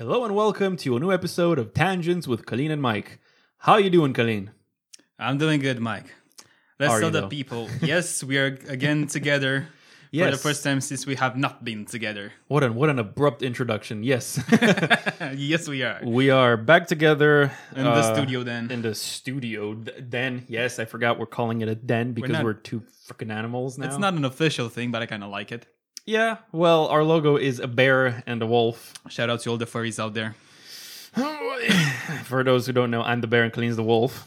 Hello and welcome to a new episode of Tangents with Colleen and Mike. How you doing, Colleen? I'm doing good, Mike. Let's Are tell the though? people. Yes, we are again together for the first time since we have not been together. What an what an abrupt introduction. Yes, yes, we are. we are back together In the uh, studio then. In the studio then. Yes, I forgot we're calling it a den because not- we're, two freaking animals now. It's not an official thing, but I kind of like it. Yeah. Well, our logo is a bear and a wolf. Shout out to all the furries out there. For those who don't know, I'm the bear and Colleen's the wolf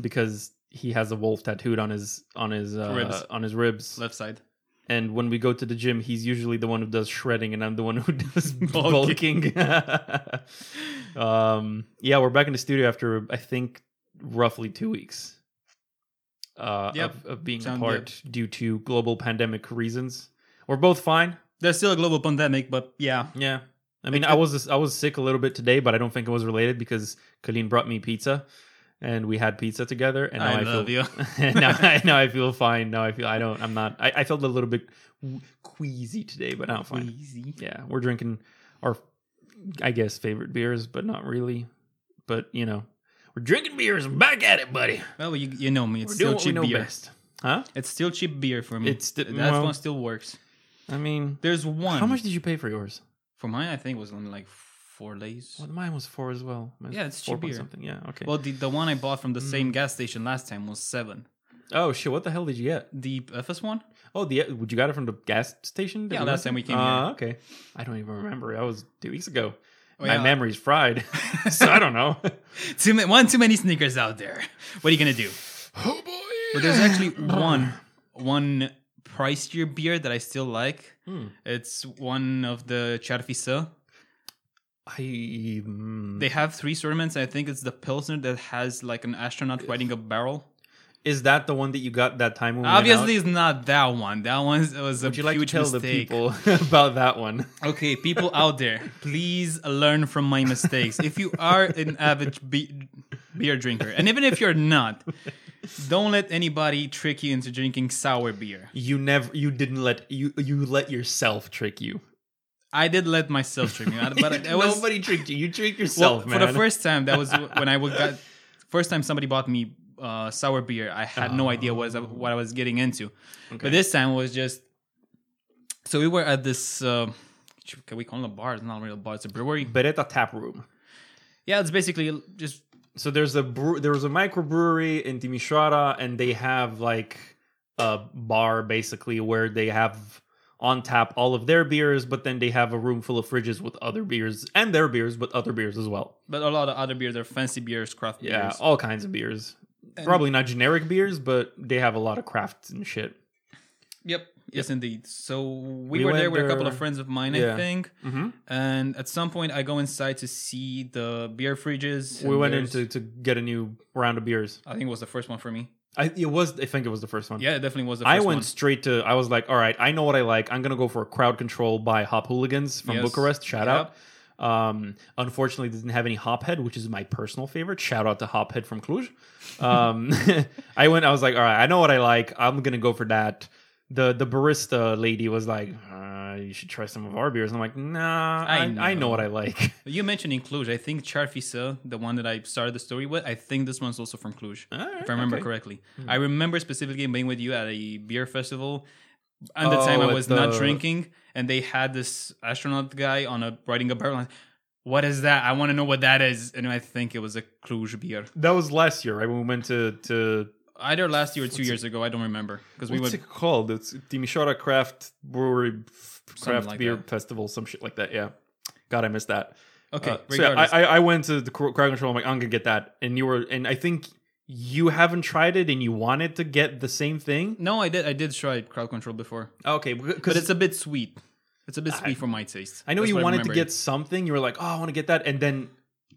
because he has a wolf tattooed on his on his uh, Ribs. on his ribs. Left side. And when we go to the gym, he's usually the one who does shredding, and I'm the one who does Bulking. um, yeah, we're back in the studio after I think roughly two weeks. Uh, Yep. of, of being Sound apart due to global pandemic reasons. We're both fine. There's still a global pandemic, but yeah. Yeah. I mean, I was I was sick a little bit today, but I don't think it was related because Colleen brought me pizza, and we had pizza together. And now I I, love feel, you. now, I, now I feel fine. Now I feel I don't. I'm not. I, I felt a little bit queasy today, but now I'm fine. Easy. Yeah, we're drinking our, I guess, favorite beers, but not really. But you know, we're drinking beers. I'm back at it, buddy. Well, you, you know me. It's We're still doing what we cheap beer. best, huh? It's still cheap beer for me. It's sti- that well- one still works. I mean, There's one. how much did you pay for yours? For mine, I think it was only like four days. Well, mine was four as well. Mine's Yeah, it's four cheap point something. Yeah, okay. Well, the, the one I bought from the Mm. same gas station last time was seven. oh shit! What the hell did you get? The FS one? Oh, the would you got it from the gas station? Yeah, last time we came Ah, here. Okay, I don't even remember. That was two weeks ago. Oh, My yeah. memory's fried, so I don't know. Too ma- one too many sneakers out there. What are you gonna do? oh boy! But there's actually one one pricier beer that I still like. Hmm. It's one of the Charfisa. I mm, They have three sortiments. I think it's the Pilsner that has like an astronaut riding a barrel. is that the one that you got that time? When we went Obviously, it's not that one. That one was a Would you like to huge tell mistake. the people about that one? Okay, people out there, please learn from my mistakes. If you are an avid be- beer drinker, and even if you're not, don't let anybody trick you into drinking sour beer. You never, you didn't let you you let yourself trick you. I did let myself trick me, but it was nobody tricked you. You tricked well, yourself, for the first time. That was when I got first time somebody bought me uh, sour beer. I had no idea what I was, what I was getting into, but this time was just. So we were at this. Uh, can we call it a bar? It's not really a bar. It's a brewery. Bereta Tap Room. Yeah, it's basically just so there's a brew, there was a microbrewery in Timisoara, and they have like a bar basically where they have on tap all of their beers, but then they have a room full of fridges with other beers and their beers, but other beers as well. But a lot of other beers are fancy beers, craft beers. Yeah, all kinds of beers. Probably not generic beers, but they have a lot of crafts and shit. Yep. Yes, indeed. So we, We were there with a couple of friends of mine, Yeah. I think. Mm-hmm. And at some point, I go inside to see the beer fridges. We went in to, to get a new round of beers. I think it was the first one for me. I it was I think it was the first one. Yeah, it definitely was the first I went one. straight to. I was like, all right, I know what I like. I'm gonna go for a crowd control by Hop Hooligans from Yes. Bucharest. Shout Yep. out. Um, unfortunately, didn't have any Hophead, which is my personal favorite. Shout out to Hophead from Cluj. Um, I went. I was like, all right, I know what I like. I'm gonna go for that. The the barista lady was like, uh, you should try some of our beers. I'm like, nah, I, I I, know. know. what I like. You mentioned in Cluj. I think Charfisa, the one that I started the story with, I think this one's also from Cluj, Alright, if I remember okay. Hmm. correctly. I remember specifically being with you at a beer festival. At the Oh, time, I was not drinking, and they had this astronaut guy on a riding a barrel. What is that? I want to know what that is. And I think it was a Cluj beer. That was last year, right? When we went to to Either last year or two years ago. I don't remember because we what's went. it called? It's Timisoara Craft Brewery Craft like Beer that. Festival, some shit like that. Yeah. God, I missed that. Okay, Uh, so yeah. I, I I went to the crowd control. I'm like, I'm gonna get that, and you were, and I think you haven't tried it, and you wanted to get the same thing. no, I did. I did try crowd control before, Okay, but because it's a bit sweet. It's a bit sweet for my taste. I know That's you wanted to remember. get something. You were like, oh, I want to get that, and then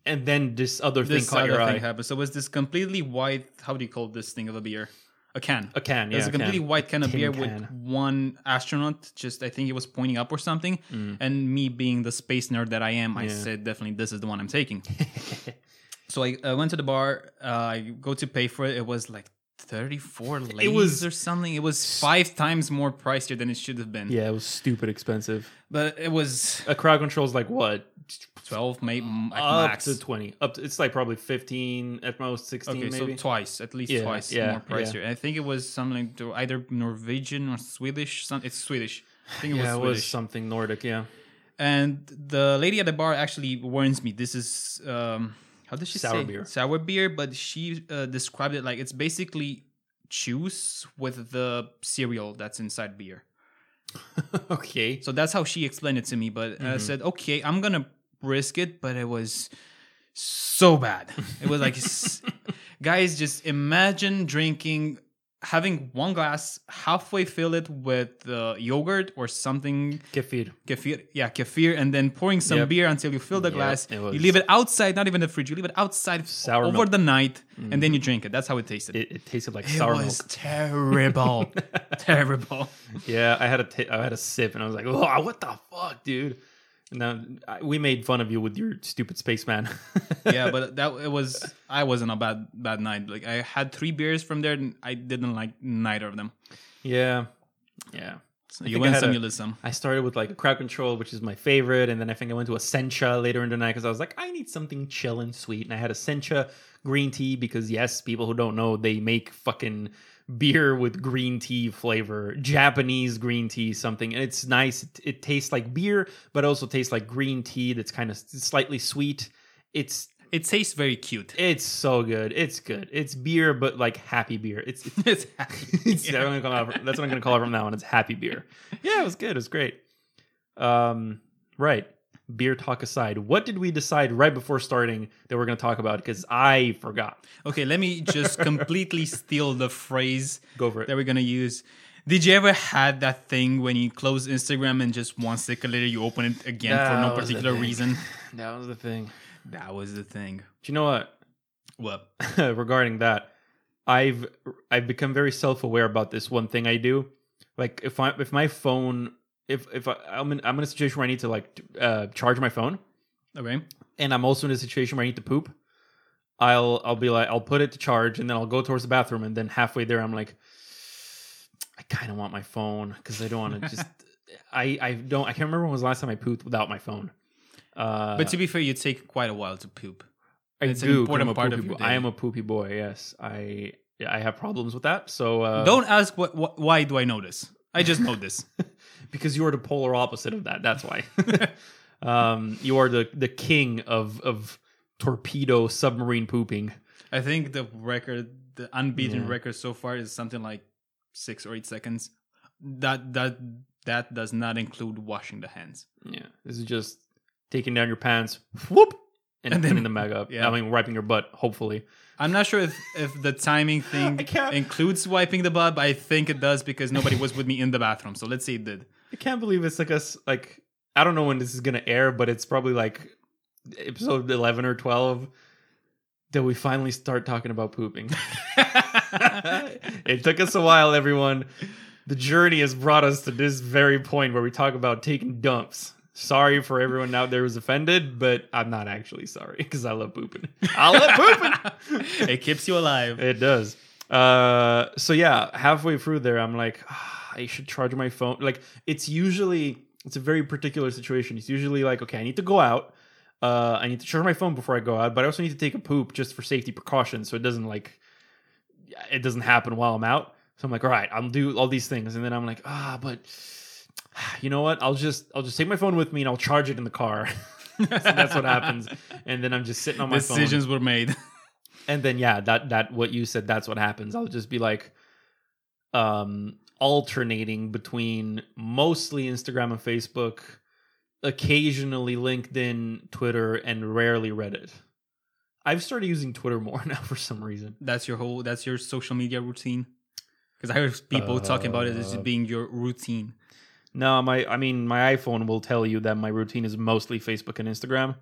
and then this other this thing caught other your thing eye. happened. So it was this completely white. How do you call this thing of a beer? A can. A can, yeah, It's a a completely can. white can of Tin beer can. with one astronaut. Just I think he was pointing up or something. Mm. And me being the space nerd that I am, I said definitely this is the one I'm taking. so I, I went to the bar. Uh, I go to pay for it. It was like 34 lays was- or something. It was five times more pricier than it should have been. Yeah, it was stupid expensive. But it was A crowd control is like what, 12 maybe up max. to 20 up to, it's like probably 15 at most 16 okay maybe? so twice at least Yeah, twice yeah, more pricier. i think it was something to either norwegian or swedish some, it's swedish. I think it yeah was it was something nordic yeah. And the lady at the bar actually warns me this is um how does she Sour say beer. sour beer but she uh, described it like it's basically juice with the cereal that's inside beer. Okay. So that's how she explained it to me but Mm-hmm. i said okay i'm gonna risk it but it was so bad. It was like guys just imagine drinking having one glass halfway fill it with uh, yogurt or something. Kefir. Kefir yeah kefir and then pouring some Yep. beer until you fill the Yep, glass. you leave it outside not even the fridge you leave it outside Sour over milk. Mm-hmm. the night and then you drink it. That's how it tasted. It, it tasted like it sour was milk. terrible. Terrible. Yeah i had a t- i had a sip and i was like oh what the fuck dude now I, we made fun of you with your stupid spaceman yeah, but that it was I wasn't a bad bad night. Like I had three beers from there, and I didn't like neither of them. yeah yeah So I you win some, you lose some. I started with like a crowd control, which is my favorite, and then I think I went to a sencha later in the night because I was like, I need something chill and sweet, and I had a sencha green tea because yes, people who don't know, they make fucking beer with green tea flavor, Japanese green tea, something, and it's nice. It, it tastes like beer, but also tastes like green tea that's kind of slightly sweet. It's It tastes very cute. it's so good. It's good. It's beer, but like happy beer. It's it's It's it's, I'm gonna call that's what I'm gonna call it from now on. It's happy beer. Yeah, it was good. It was great. Um, right. Beer talk aside, what did we decide right before starting that we're gonna talk about? Because I forgot. okay. Let me just completely steal the phrase Go for it. that we're gonna use. Did you ever had that thing when you close Instagram and just one second later you open it again for no particular reason? That was the thing. That was the thing. Do you know what? What? Regarding that, I've I've become very self aware about this one thing I do. Like if I if my phone if if I, I'm in I'm in a situation where I need to like uh, charge my phone, Okay. and I'm also in a situation where I need to poop, I'll I'll be like I'll put it to charge and then I'll go towards the bathroom and then halfway there I'm like I kind of want my phone because I don't want to just I I don't I can't remember when was the last time I pooped without my phone. Uh, But to be fair, you take quite a while to poop. I it's an important part of your boy. I am a poopy boy. Yes, I I have problems with that. So uh, Don't ask what, what. Why do I know this? I just know this. because you are the polar opposite of that. That's why. um, you are the the king of of torpedo submarine pooping. I think the record, the unbeaten Yeah. record so far is something like six or eight seconds. That that that does not include washing the hands. Yeah, this is just taking down your pants, whoop, and, And then- putting them back up. yeah. I mean, wiping your butt. Hopefully, I'm not sure if, if the timing thing includes wiping the butt, but I think it does because nobody was with me in the bathroom. So let's say it did. I can't believe it's like us. Like I don't know when this is gonna air, but it's probably like episode eleven or twelve that we finally start talking about pooping. it took us a while, everyone. The journey has brought us to this very point where we talk about taking dumps. Sorry for everyone out there who's offended, but I'm not actually sorry because I love pooping. I love pooping. it keeps you alive. It does. Uh, so yeah, halfway through there, I'm like, "Ah, I should charge my phone. Like, it's usually it's a very particular situation. It's usually like, okay, I need to go out. Uh, I need to charge my phone before I go out, but I also need to take a poop just for safety precautions, so it doesn't like it doesn't happen while I'm out. So I'm like, all right, I'll do all these things, and then I'm like, ah, but you know what? I'll just I'll just take my phone with me and I'll charge it in the car. so that's what happens, and then I'm just sitting on my phone Decisions were made. and then yeah that that what you said that's what happens i'll just be like um alternating between mostly instagram and facebook occasionally linkedin twitter and rarely reddit i've started using twitter more now for some reason That's your whole. That's your social media routine. Because I heard people talking about it as Uh, being your routine. No my i mean my iphone will tell you that my routine is mostly facebook and instagram.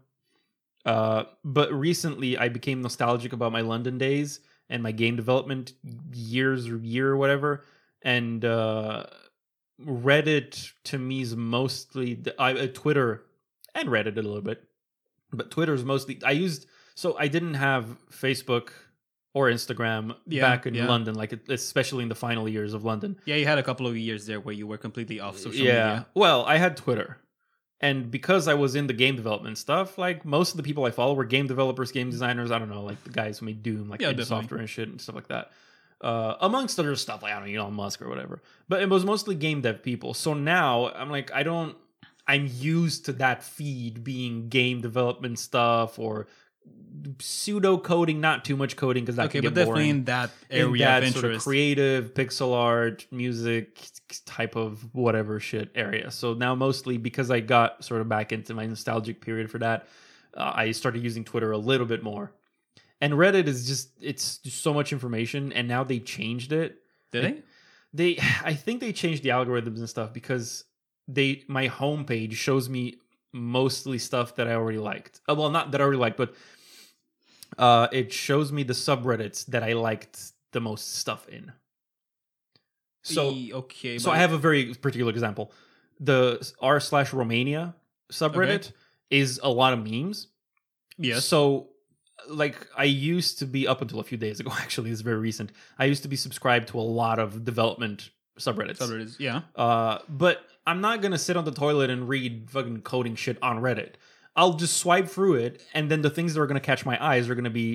Uh but recently i became nostalgic about my london days and my game development years or year or whatever. And uh reddit to me is mostly the, I, uh, twitter and reddit a little bit but twitter is mostly i used so i didn't have facebook or instagram Yeah, back in yeah. london like especially in the final years of london Yeah, you had a couple of years there where you were completely off social yeah. media. Well, I had Twitter, and because I was in the game development stuff, like most of the people I follow were game developers, game designers. I don't know, like the guys who made Doom, like Yeah. Software and shit and stuff like that. Uh, amongst other stuff, like I don't know, Elon Musk or whatever. But it was mostly game dev people. So now I'm like, I don't. I'm used to that feed being game development stuff or pseudo coding, not too much coding because that okay, can but get definitely boring. in that in area that of sort of creative pixel art music type of whatever shit area. So now mostly because i got sort of back into my nostalgic period for that uh, i started using twitter a little bit more. And reddit is just it's just so much information and now they changed it. Did they? they i think they changed the algorithms and stuff because they my homepage shows me mostly stuff that i already liked. Uh, well not that i already liked but uh it shows me the subreddits that i liked the most stuff in so E- okay, so i have a very particular example the r slash romania subreddit is a lot of memes yes. so, like, I used to be up until a few days ago. Actually, it's very recent. I used to be subscribed to a lot of development subreddits. subreddits, yeah. Uh, but I'm not gonna sit on the toilet and read fucking coding shit on Reddit. I'll just swipe through it, and then the things that are gonna catch my eyes are gonna be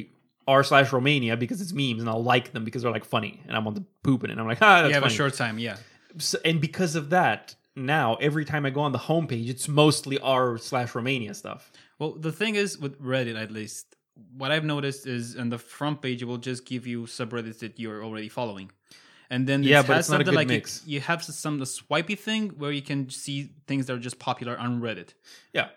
r slash Romania because it's memes, and I'll like them because they're like funny, and I'm on the pooping, and I'm like, ah, that's you have funny. a short time, yeah. So- and because of that, now every time I go on the homepage, it's mostly r slash Romania stuff. Well, the thing is with Reddit, at least, what I've noticed is on the front page it will just give you subreddits that you're already following, and then Yeah, it but it's not a something good like it- mix. you have some the swipey thing where you can see things that are just popular on Reddit. Yeah.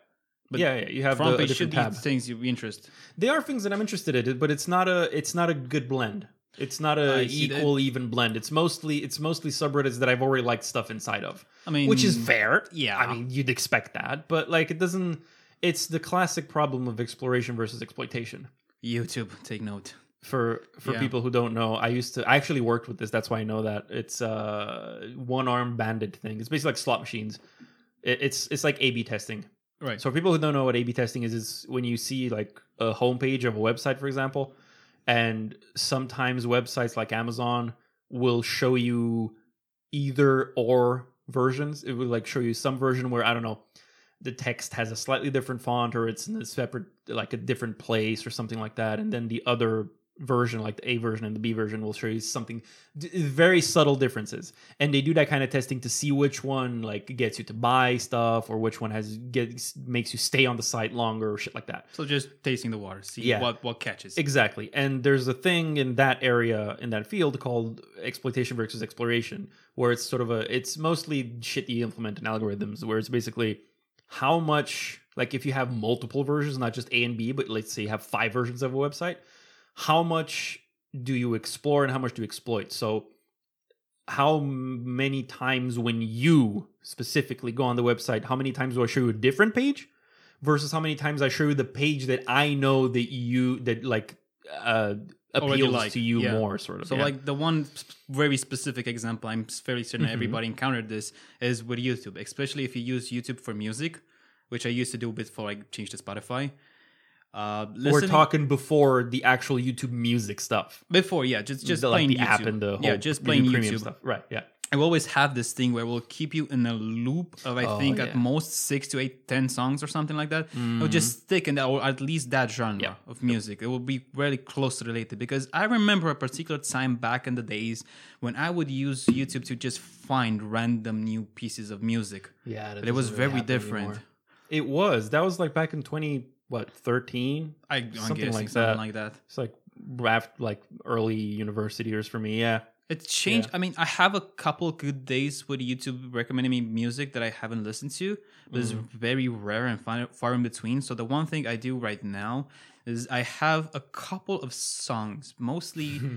But yeah, yeah, you have the, Front a page should different be things you're interested. They are things that I'm interested in, but it's not a it's not a good blend. It's not a I see that. equal even blend. It's mostly it's mostly subreddits that I've already liked stuff inside of, I mean, which is fair. yeah. I mean you'd expect that, but like it doesn't. It's the classic problem of exploration versus exploitation. YouTube. Take note. For for Yeah. people who don't know, I used to I actually worked with this. That's why I know that it's uh one arm bandit thing. It's basically like slot machines. It, it's it's like A/B testing. Right. So for people who don't know what A/B testing is, is when you see like a homepage of a website, for example, and sometimes websites like Amazon will show you either or versions. It will like show you some version where I don't know the text has a slightly different font or it's in a separate like a different place or something like that, and then the other version like the A version and the B version will show you something d- very subtle differences and they do that kind of testing to see which one like gets you to buy stuff or which one has gets makes you stay on the site longer or shit like that So just tasting the water, see Yeah. what what catches. exactly and there's a thing in that area in that field called exploitation versus exploration where it's sort of a it's mostly shit you implement in algorithms where it's basically how much like if you have multiple versions not just a and b but let's say you have five versions of a website how much do you explore and how much do you exploit so how many times when you specifically go on the website how many times do i show you a different page versus how many times i show you the page that i know that you that like uh appeals like, to you yeah. more sort of So yeah. like the one very specific example, I'm fairly certain Mhm. everybody encountered this is with YouTube, especially if you use YouTube for music, which I used to do before I changed to Spotify. Uh, we're talking before the actual youtube music stuff before, yeah, just just the, like the YouTube. app and the whole yeah, just playing premium YouTube. stuff right yeah I always have this thing where we'll keep you in a loop of I Oh, think yeah. at most six to eight, ten songs or something like that. It will just stick in that or at least that genre Mm-hmm. Yeah. of music. It will be really close related because I remember a particular time back in the days when I would use YouTube to just find random new pieces of music. yeah But it was really very different. anymore. it was that was like back in 20 what 13 I, Something like something that. like that. it's like raft like early university years for me yeah It's changed. I mean, I have a couple good days with YouTube recommending me music that I haven't listened to, but it's Mm-hmm. very rare and far, far in between. So the one thing I do right now is I have a couple of songs, mostly.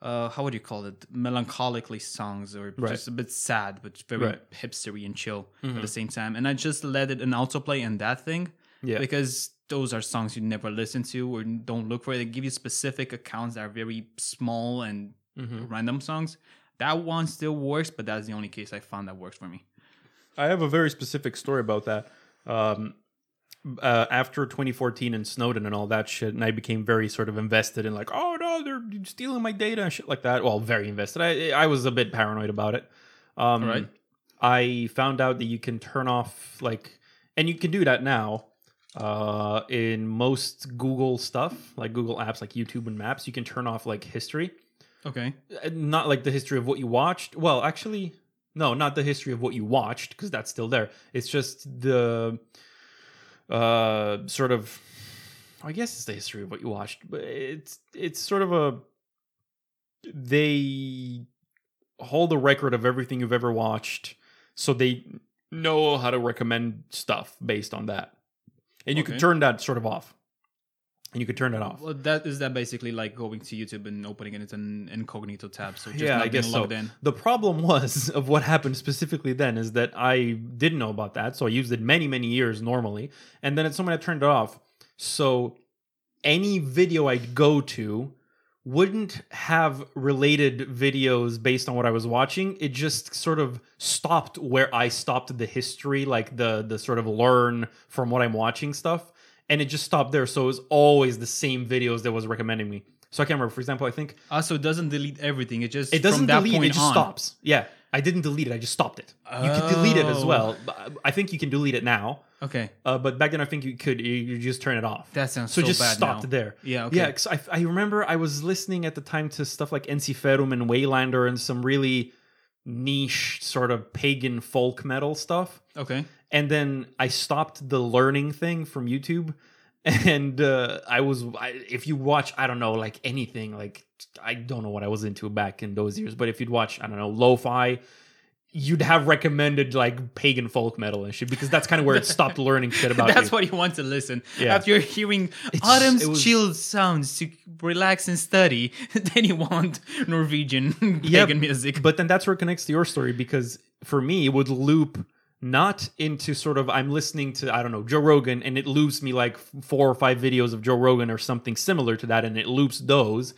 Uh, how would you call it? Melancholically songs, or Right. just a bit sad, but very Right. Mm-hmm. hipstery and chill at the same time. And I just let it an autoplay and that thing, yeah because those are songs you never listen to or don't look for. They give you specific accounts that are very small and Mhm. random songs. That one still works, but that's the only case I found that works for me. I have a very specific story about that. Um, uh, after 2014 and Snowden and all that shit, and I became very sort of invested in like, oh no, they're stealing my data and shit like that. Well, very invested. I I was a bit paranoid about it. Um, Alright. I found out that you can turn off like and you can do that now uh, in most Google stuff, like Google apps, like YouTube and Maps. You can turn off like history, Okay. Uh, not like the history of what you watched. Well, actually, no, not the history of what you watched because that's still there. It's just the uh, sort of. I guess it's the history of what you watched, but it's it's sort of a they hold a record of everything you've ever watched, so they know how to recommend stuff based on that, and you Okay. turn that sort of off, and you could turn it off. Well, that is that basically like going to YouTube and opening it in an incognito tab. So just yeah, I guess so. in. The problem was of what happened specifically then is that I didn't know about that, so I used it many, many years normally, and then at some point I turned it off. So any video I'd go to wouldn't have related videos based on what I was watching. It just sort of stopped where I stopped the history, like the the sort of learn from what I'm watching stuff, and it just stopped there. So it was always the same videos that was recommending me. So I can't remember. For example, I think ah, Also, it doesn't delete everything. It just it doesn't from that delete. It just on. stops. Yeah, I didn't delete it. I just stopped it. You could delete it as Oh. well. but I think you can delete it now. Okay, Uh, but back then, I think you could. You, you just turn it off. that sounds so so, just bad stopped now. there. Yeah, okay. Yeah, 'cause I, I remember I was listening at the time to stuff like Ensiferum and Waylander and some really niche sort of pagan folk metal stuff. Okay. And then I stopped the learning thing from YouTube. And uh, I was, I, if you watch, I don't know, like anything, like I don't know what I was into back in those years, but if you'd watch, I don't know, lo fi, you'd have recommended like pagan folk metal and shit because that's kind of where it stopped learning shit about That's you. what you want to listen. Yeah. After you're hearing It's- Autumn's was- chill sounds to relax and study, then you want Norwegian Yeah, pagan music. But then that's where it connects to your story because for me, it would loop not into sort of I'm listening to I don't know Joe Rogan and it loops me like four or five videos of Joe Rogan or something similar to that and it loops those.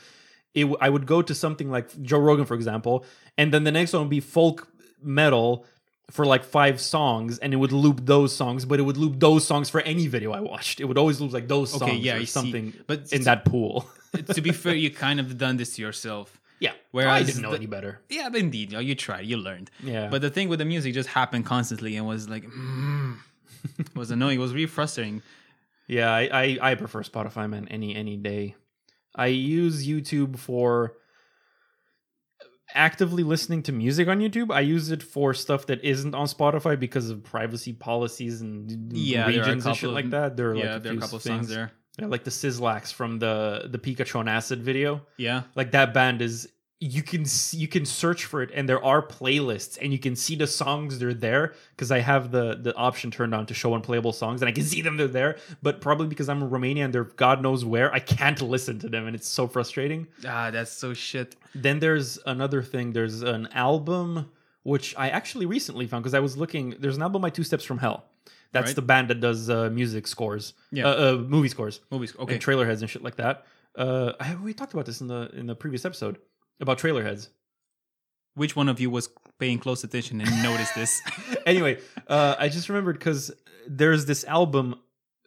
It I would go to something like Joe Rogan for example, and then the next one would be folk metal for like five songs and it would loop those songs but it would loop those songs for any video i watched it would always loop like those songs Okay, yeah, or I see. something But in that pool to be fair, you kind of done this to yourself. Yeah where i didn't know the- any better Yeah, but indeed, you, know, you tried, you learned. Yeah. But the thing with the music just happened constantly and was like, mm, was annoying. It was really frustrating. Yeah, I, I, I prefer Spotify man any any day. I use YouTube for actively listening to music on YouTube. I use it for stuff that isn't on Spotify because of privacy policies and Yeah, a regions and shit like that. There are yeah, like there are a few couple of things. songs there. Yeah, like the Sizzlax from the the Pikachu Acid video. Yeah. Like that band is you can see, you can search for it and there are playlists and you can see the songs they're there because I have the the option turned on to show unplayable songs and I can see them they're there but probably because I'm in Romania and they're God knows where I can't listen to them and it's so frustrating. Ah, that's so shit. Then there's another thing there's an album which I actually recently found because I was looking there's an album by Two Steps from Hell. That's Right. the band that does uh, music scores. Yeah. Uh, uh, movie scores Movies. Okay. and trailer heads and shit like that. Uh, I, we talked about this in the in the previous episode about trailer heads. Which one of you was paying close attention and noticed this? anyway, uh, I just remembered because there's this album.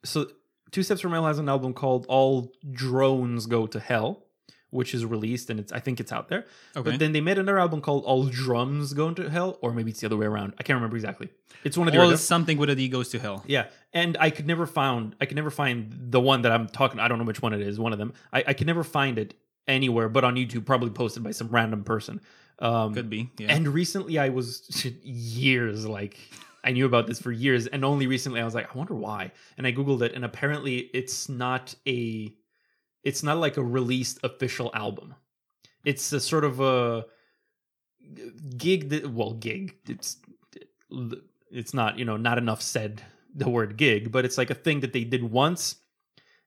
So Two Steps from Hell has an album called "All Drones Go to Hell," which is released and it's I think it's out there. Okay. But then they made another album called "All Drums Go to Hell," or maybe it's the other way around. I can't remember exactly. It's one of the Or other. something with a D goes to hell. Yeah, and I could never found I could never find the one that I'm talking. I don't know which one it is. One of them. I, I could never find it anywhere, but on YouTube, probably posted by some random person. Um, Could be. Yeah. And recently, I was years like I knew about this for years, and only recently I was like, I wonder why. And I googled it, and apparently, it's not a, it's not like a released official album. It's a sort of a gig that well, gig. It's it's not you know not enough said the word gig, but it's like a thing that they did once,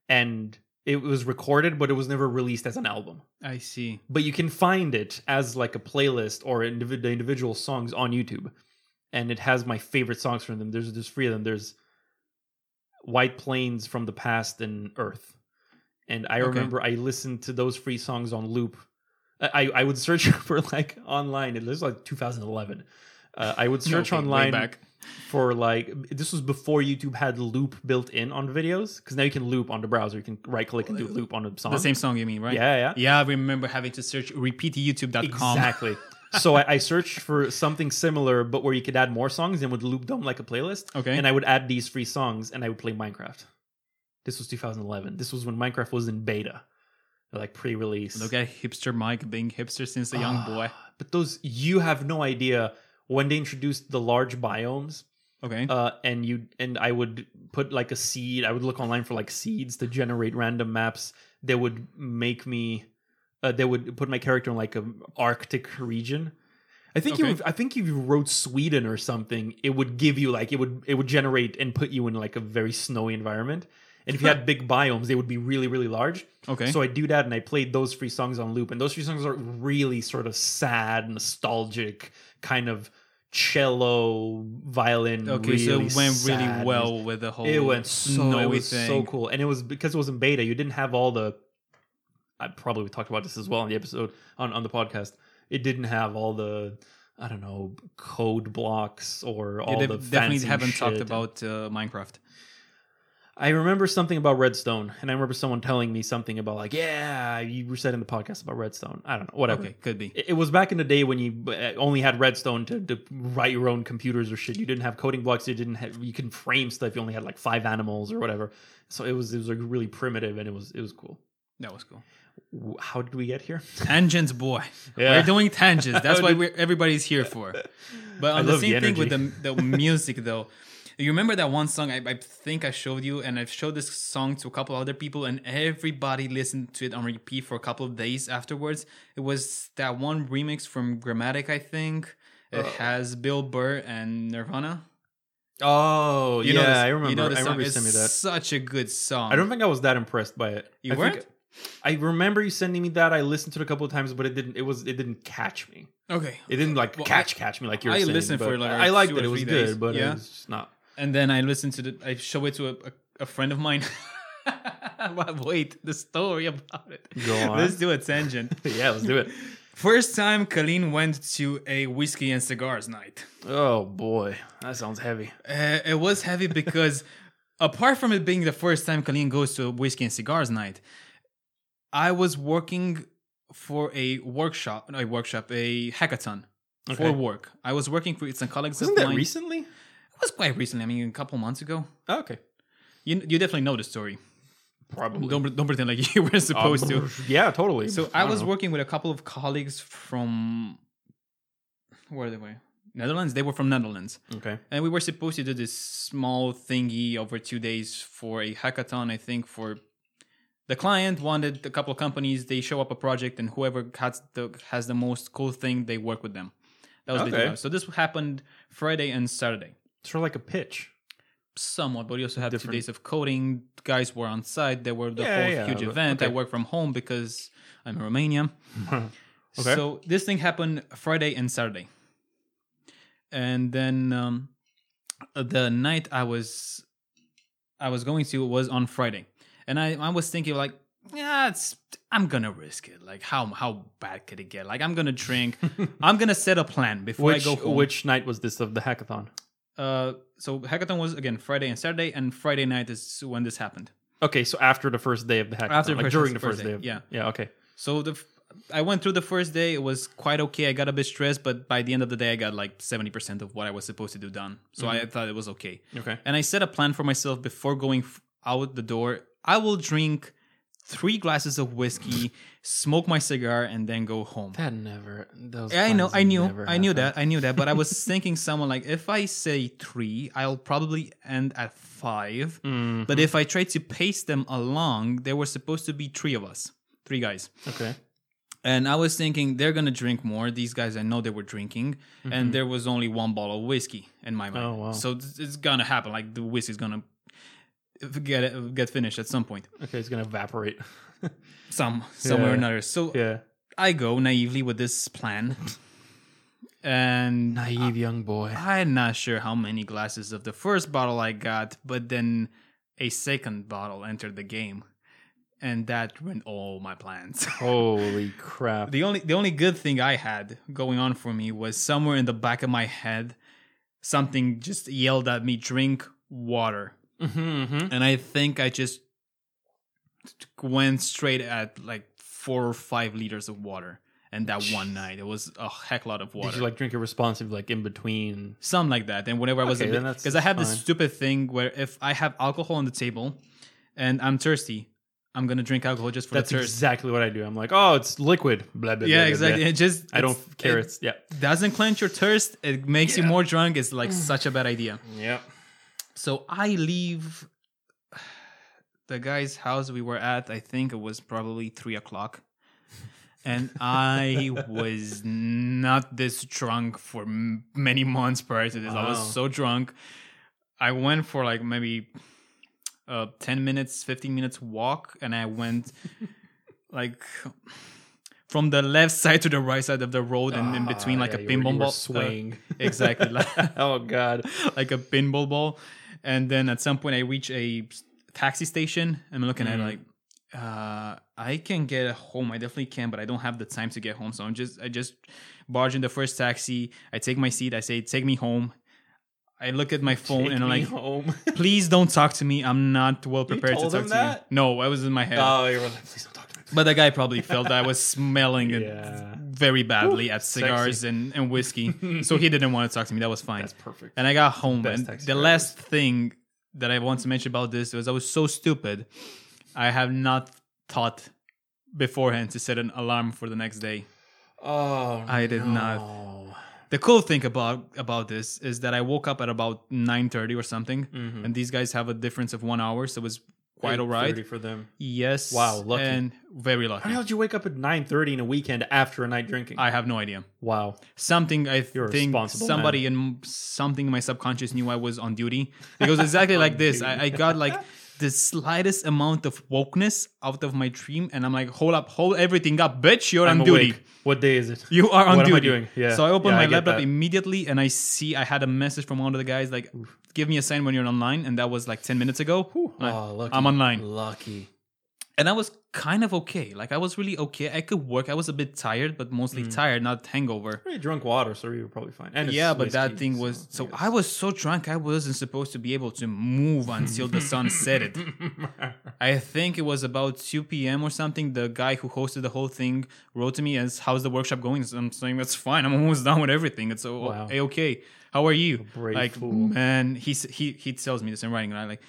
and it was recorded, but it was never released as an album I see. but you can find it as like a playlist or the individual songs on YouTube, and it has my favorite songs from them. There's there's three of them. There's White Plains from the Past and Earth, and I Okay. remember I listened to those free songs on loop. I I would search for like online. It was like 2011. Uh, I would search way online back. for like this was before YouTube had loop built in on videos because now you can loop on the browser. You can right click and do loop on a song. The same song you mean, right? Yeah, yeah. Yeah, I remember having to search repeatyoutube.com. Exactly. so I, I searched for something similar, but where you could add more songs and would loop them like a playlist. Okay. And I would add these free songs, and I would play Minecraft. This was 2011. This was when Minecraft was in beta, like pre-release. Look at hipster Mike being hipster since a young boy. But those you have no idea when they introduced the large biomes. Okay. Uh, and you and I would put like a seed. I would look online for like seeds to generate random maps that would make me. Uh, they would put my character in like a Arctic region. I think Okay. you. I think if you wrote Sweden or something, it would give you like it would it would generate and put you in like a very snowy environment. And if you had big biomes, they would be really really large. okay. So I do that, and I played those three songs on loop, and those three songs are really sort of sad, nostalgic, kind of cello, violin. okay. really so it went really well with the whole It went so it was so cool, and it was because it was in beta. You didn't have all the. I probably talked about this as well in the episode on on the podcast. It didn't have all the. I don't know code blocks or all You the def- definitely haven't talked about uh, Minecraft. I remember something about Redstone, and I remember someone telling me something about like, yeah, you were said in the podcast about Redstone. I don't know, whatever. Okay, could be. It it was back in the day when you uh, only had Redstone to, to write your own computers or shit. You didn't have coding blocks. You didn't have you couldn't frame stuff. You only had like five animals or whatever. So it was it was like really primitive and it was it was cool. That was cool. How did we get here? Tangents, boy. Yeah. We're doing tangents. That's why we're, everybody's here for. But I on the love the same thing with the, the music, though, you remember that one song I, I think I showed you, and I've showed this song to a couple other people, and everybody listened to it on repeat for a couple of days afterwards. It was that one remix from Grammatic, I think. It Uh. has Bill Burr and Nirvana. Oh You yeah, know this- I remember. You know I remember you sent me that. such a good song. I don't think I was that impressed by it. You I weren't? I remember you sending me that. I listened to it a couple of times, but it didn't. It was. It didn't catch me. Okay. It didn't like Well, catch catch me like you were I saying. listened for, like, I liked it. It was three good, but Yeah. it was just not. And then I listen to the. I show it to a, a, a friend of mine. Wait, the story about it. Go on. Let's do a tangent. yeah, let's do it. First time Colleen went to a whiskey and cigars night. Oh boy, that sounds heavy. Uh, it was heavy because, apart from it being the first time Colleen goes to a whiskey and cigars night, I was working for a workshop, no, a workshop, a hackathon Okay. for work. I was working for some colleagues Wasn't that mine. recently? It was quite recently. I mean, a couple months ago. Oh, okay, You you definitely know the story. probably. Don't don't pretend like you were supposed to. Um, Yeah, totally. So I don't was know. working with a couple of colleagues from where they were Netherlands. They were from Netherlands, Okay. and we were supposed to do this small thingy over two days for a hackathon. I think for the client wanted a couple of companies. They show up a project, and whoever has the has the most cool thing, they work with them. That was Okay. basically it. so. This happened Friday and Saturday. Sort of like a pitch. somewhat, but we also had Different. two days of coding. Guys were on site. There were the Yeah, whole yeah, huge but- event. I work from home because I'm in Romania. Okay. So this thing happened Friday and Saturday, and then um, the night I was I was going to was on Friday, and I I was thinking like. Yeah, it's. I'm gonna risk it. Like, how how bad could it get? Like, I'm gonna drink. I'm gonna set a plan before which I go home. which night was this of the hackathon? Uh, so hackathon was again Friday and Saturday, and Friday night is when this happened. Okay, so after the first day of the hackathon, After like during the first first day, day. Of, yeah. Yeah. Okay. So the f- I went through the first day. It was quite okay. I got a bit stressed, but by the end of the day, I got like seventy percent of what I was supposed to do done. So I thought it was okay. Okay. And I set a plan for myself before going f- out the door. I will drink three glasses of whiskey, smoke my cigar, and then go home. That never. Those I know, I knew, I knew that, I knew that. But I was thinking, someone like, if I say three, I'll probably end at 5 Mm, But if I try to pace them along, there were supposed to be three of us, three guys. okay. And I was thinking they're gonna drink more. These guys, I know they were drinking, and there was only one bottle of whiskey in my mind. Mm-hmm. Oh, wow. So it's gonna happen. Like the whiskey's gonna get get finished at some point, Okay, it's gonna evaporate. some somewhere or Yeah. another. So yeah. I go naively with this plan, and Naive young boy. I'm not sure how many glasses of the first bottle I got, but then a second bottle entered the game, and that ruined all my plans. Holy crap. the only the only good thing I had going on for me was somewhere in the back of my head, something just yelled at me, "Drink water," Mm-hmm, and I think I just went straight at like four or five liters of water. and that one night it was a heck lot of water. Did you like drink it responsive, like in between? Something like that. And whenever I was Okay, because I have this stupid thing where if I have alcohol on the table and I'm thirsty, I'm gonna drink alcohol just for That's the thirst. That's exactly what I do. I'm like, oh, it's liquid. Blah blah. yeah, blah, exactly. blah. It just I don't care. It It's yeah, doesn't quench your thirst. It makes you more drunk. It's like such a bad idea. yeah. So I leave the guy's house we were at. I think it was probably three o'clock, and I was not this drunk for m- many months prior to this. I was so drunk. I went for like maybe uh, ten minutes, fifteen minutes walk, and I went like. From the left side to the right side of the road, and in between, Ah, like yeah, a you were- you pinball were ball, uh, exactly. like- oh god. like a pinball ball. And then at some point, I reach a taxi station. I'm looking at it like, uh, I can get home. I definitely can, but I don't have the time to get home. So I'm just, I just barge in the first taxi. I take my seat. I say, "Take me home." I look at my phone Take and I'm like, home. "Please don't talk to me. I'm not well prepared to talk to that? you." No, I was in my head. oh, you were like, please don't talk. But the guy probably felt that I was smelling it very badly at sexy. cigars and, and whiskey. so he didn't want to talk to me. That was fine. That's perfect. And I got home, Best and the drivers. last thing that I want to mention about this was I was so stupid. I have not thought beforehand to set an alarm for the next day. Oh, I did not. The cool thing about about this is that I woke up at about nine thirty or something, Mhm. and these guys have a difference of one hour, so it was quite 8:30 alright. for them. Yes. Wow, lucky. and very How lucky. the hell did you wake up at nine thirty in a weekend after a night drinking? I have no idea. wow. something I You're think somebody in something in my subconscious knew I was on duty because exactly like this I, I got like the slightest amount of wokeness out of my dream and I'm like hold up hold everything up bitch you're I'm on duty. What day is it? you are on What am I doing? Yeah. so I open Yeah, my I laptop that. immediately and I see I had a message from one of the guys like give me a sign when you're online and that was like 10 minutes ago Like, Oh, lucky. I'm online Lucky. and I was kind of okay like I was really okay I could work I was a bit tired but mostly Mm. tired not hangover You drunk water, so you were probably fine. And yeah, but that thing was so yes. I was so drunk I wasn't supposed to be able to move until the sun set it. I think it was about 2 p.m. or something. The guy who hosted the whole thing wrote to me as how's the workshop going? So I'm saying that's fine. I'm almost done with everything. It's so Wow. okay. How are you? like fool. man, he he he tells me this in writing, and I like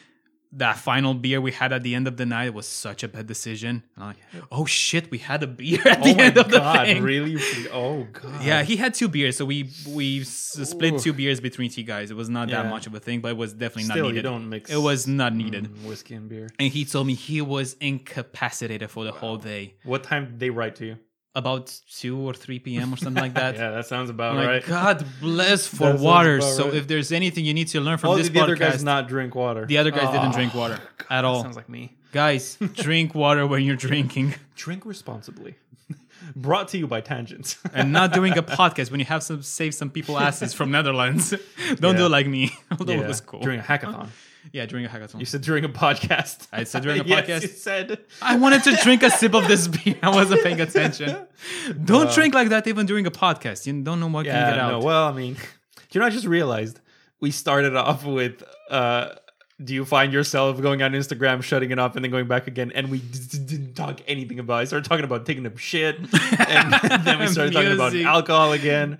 that final beer we had at the end of the night was such a bad decision. And I'm like, oh shit, we had a beer at the oh my end of the god! thing. Really? Oh god! Yeah, he had two beers, so we we s- split Ooh. two beers between two guys. It was not that much of a thing, but it was definitely Still, not you needed. don't mix. It was not needed. mm, whiskey and beer. And he told me he was incapacitated for the whole day, What time did they write to you? About two or three p.m. or something like that. Yeah, that sounds about like, right. God bless for That water. So right. if there's anything you need to learn from Oh, this the other podcast, guys not drink water? the other guys didn't Oh, drink water God, at all. Sounds like me. Guys, drink water when you're drinking, Drink responsibly. Brought to you by Tangents. and not doing a podcast when you have some save some people asses from Netherlands. Don't do it like me. Although it was cool. During a hackathon. Yeah, during a hackathon. You said during a podcast. I said during a Yes, podcast. You said. I wanted to drink a sip of this beer. I wasn't paying attention. Don't drink like that even during a podcast. You don't know what can Yeah, get out. no. Well, I mean, you know, I just realized we started off with. uh do you find yourself going on Instagram, shutting it off, and then going back again? And we d- d- didn't talk anything about. it. I started talking about taking a shit, and then we started talking about alcohol again.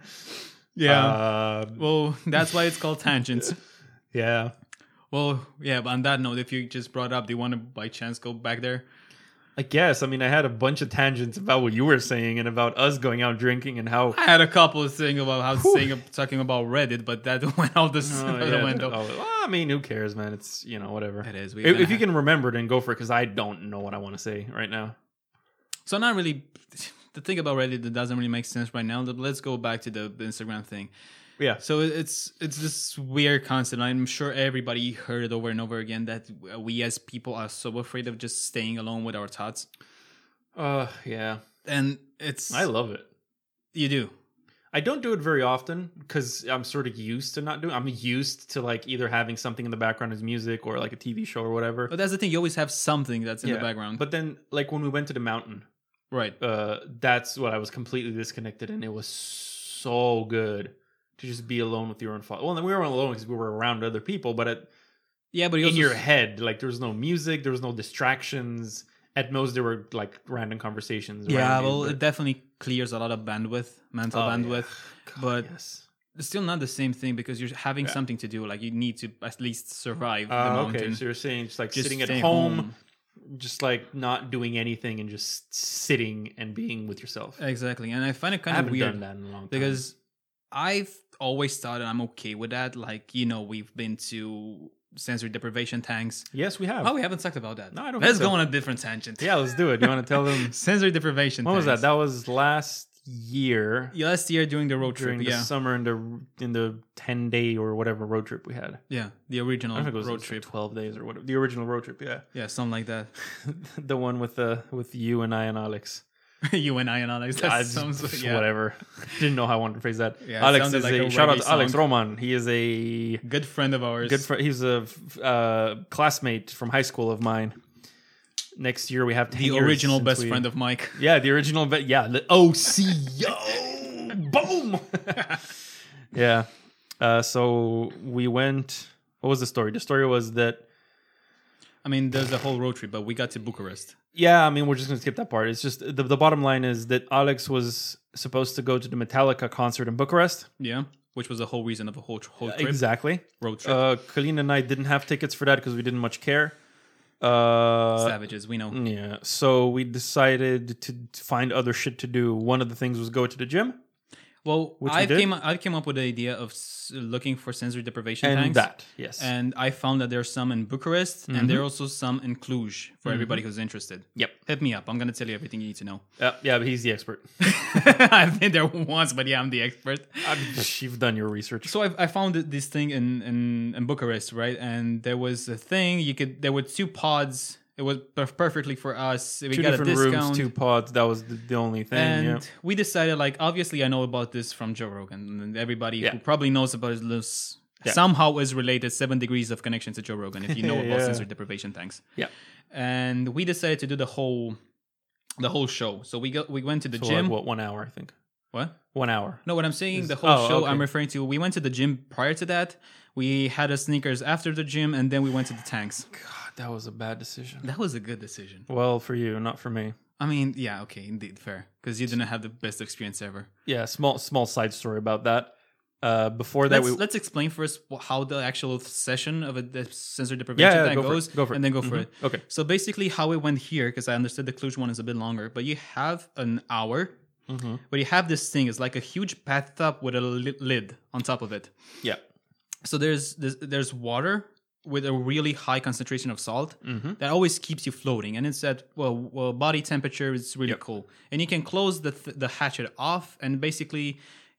yeah. Uh, well, that's why it's called tangents. yeah. Well, yeah. But on that note, if you just brought up, do you want to by chance go back there? I guess. I mean, I had a bunch of tangents about what you were saying and about us going out drinking and how. I had a couple of things about how saying talking about Reddit, but that went out the, Oh, out the window. Oh, well, I mean, who cares, man? It's you know whatever. It is. If, if you can remember, then go for it because I don't know what I want to say right now. So not really. The thing about Reddit that doesn't really make sense right now. but Let's go back to the, the Instagram thing. Yeah. So it's it's this weird concept. I'm sure everybody heard it over and over again that we as people are so afraid of just staying alone with our thoughts, Uh, yeah. and it's I love it. you do. I don't do it very often because I'm sort of used to not doing. I'm used to like either having something in the background as music or like a TV show or whatever. But that's the thing. You always have something that's in the background. But then, like when we went to the mountain, right. uh, that's what I was completely disconnected, and it was so good to just be alone with your own thoughts. Well, then we weren't alone because we were around other people, but at, Yeah, but in your head, like there was no music, there was no distractions, at most there were like random conversations. Yeah, well, but- it definitely clears a lot of bandwidth, mental Oh, yeah. bandwidth. God, but yes. it's still not the same thing because you're having Yeah. something to do. Like you need to at least survive the Uh, okay, so you're saying just like Just sitting at stay home, just like not doing anything and just sitting and being with yourself. Exactly, and I find it I kind of weird done that in a long time. because I've always thought and I'm okay with that. Like you know, we've been to sensory deprivation tanks. yes, we have. Oh, we haven't talked about that. No, I don't Let's think go so. on a different tangent. yeah, let's do it. You want to tell them sensory deprivation. when was that? That was last year Yeah, last year during the road during trip. the Yeah, summer in the in the ten day or whatever road trip we had. yeah, the original don't think it was road like trip. twelve days or whatever. The original road trip, yeah. Yeah, something like that. the one with the with you and I and Alex. you and I and Alex. That I just- sounds yeah. whatever. Didn't know how I wanted to phrase that. Yeah, Alex is like a, a shout out to Alex song. Roman. He is a Good friend of ours. good friend. He's a uh, classmate from high school of mine. Next year we have 10 the original best we- friend of Mike. Yeah, the original. But yeah, the OC. Yo, boom. yeah. Uh, so we went. What was the story? The story was that. I mean, there's a whole road trip, but we got to Bucharest. Yeah, I mean, we're just gonna skip that part. It's just the, the bottom line is that Alex was supposed to go to the Metallica concert in Bucharest. Yeah, which was the whole reason of the whole, whole trip, Exactly. road trip. Uh, Colleen and I didn't have tickets for that because we didn't much care. Uh, Savages, we know. yeah. So we decided to to find other shit to do. One of the things was go to the gym Well, which I came I came up with the idea of looking for sensory deprivation and tanks. that. Yes. And I found that there's some in Bucharest and there are also some in Cluj for everybody who's interested. yep. Hit me up. I'm going to tell you everything you need to know. Uh, yeah, but he's the expert. I've been there once, but yeah, I'm the expert. You've done your research. So I, I found this thing in, in, in Bucharest, right? And there was a thing you could, there were two pods. It was per- perfectly for us. We two got a different discount. rooms, two pods. That was the, the only thing. and yeah. we decided like obviously i know about this from joe rogan and everybody Yeah. who probably knows about this Yeah. somehow is related seven degrees of connection to joe rogan if you know about sensory deprivation tanks Yeah. and we decided to do the whole the whole show so we got we went to the So gym like, what? One hour, I think. what One hour. no what i'm saying Is- the whole oh, show okay. i'm referring to we went to the gym prior to that we had a Snickers after the gym and then we went to the tanks God, that was a bad decision. that was a good decision Well, for you, not for me. i mean yeah okay indeed fair because you didn't have the best experience ever Yeah, small small side story about that. Uh, before that, let's, we let's explain first how the actual session of a the sensory yeah, deprivation yeah tank go for goes, it. Go for it. and then go for Mhm. it. Okay. So basically, how it went here, because I understood the Cluj one is a bit longer, but you have an hour, Mm-hmm. but you have this thing. It's like a huge bathtub with a li- lid on top of it. Yeah. So there's there's, there's water with a really high concentration of salt Mm-hmm. that always keeps you floating, and it's at well, well body temperature. It's really Yep. cool, and you can close the th- the hatchet off, and basically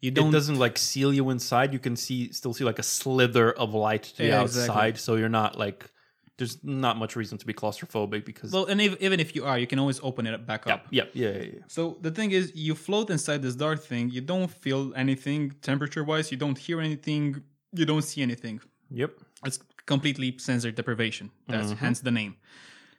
you don't it doesn't like seal you inside. You can see still see like a slither of light to the Yeah, outside, exactly. so you're not like. There's not much reason to be claustrophobic because. Well, and if, even if you are, you can always open it back up. yeah, yeah, yeah, yeah. So the thing is, you float inside this dark thing. You don't feel anything temperature wise. You don't hear anything. You don't see anything. Yep. It's completely sensory deprivation. That's Mm-hmm. hence the name.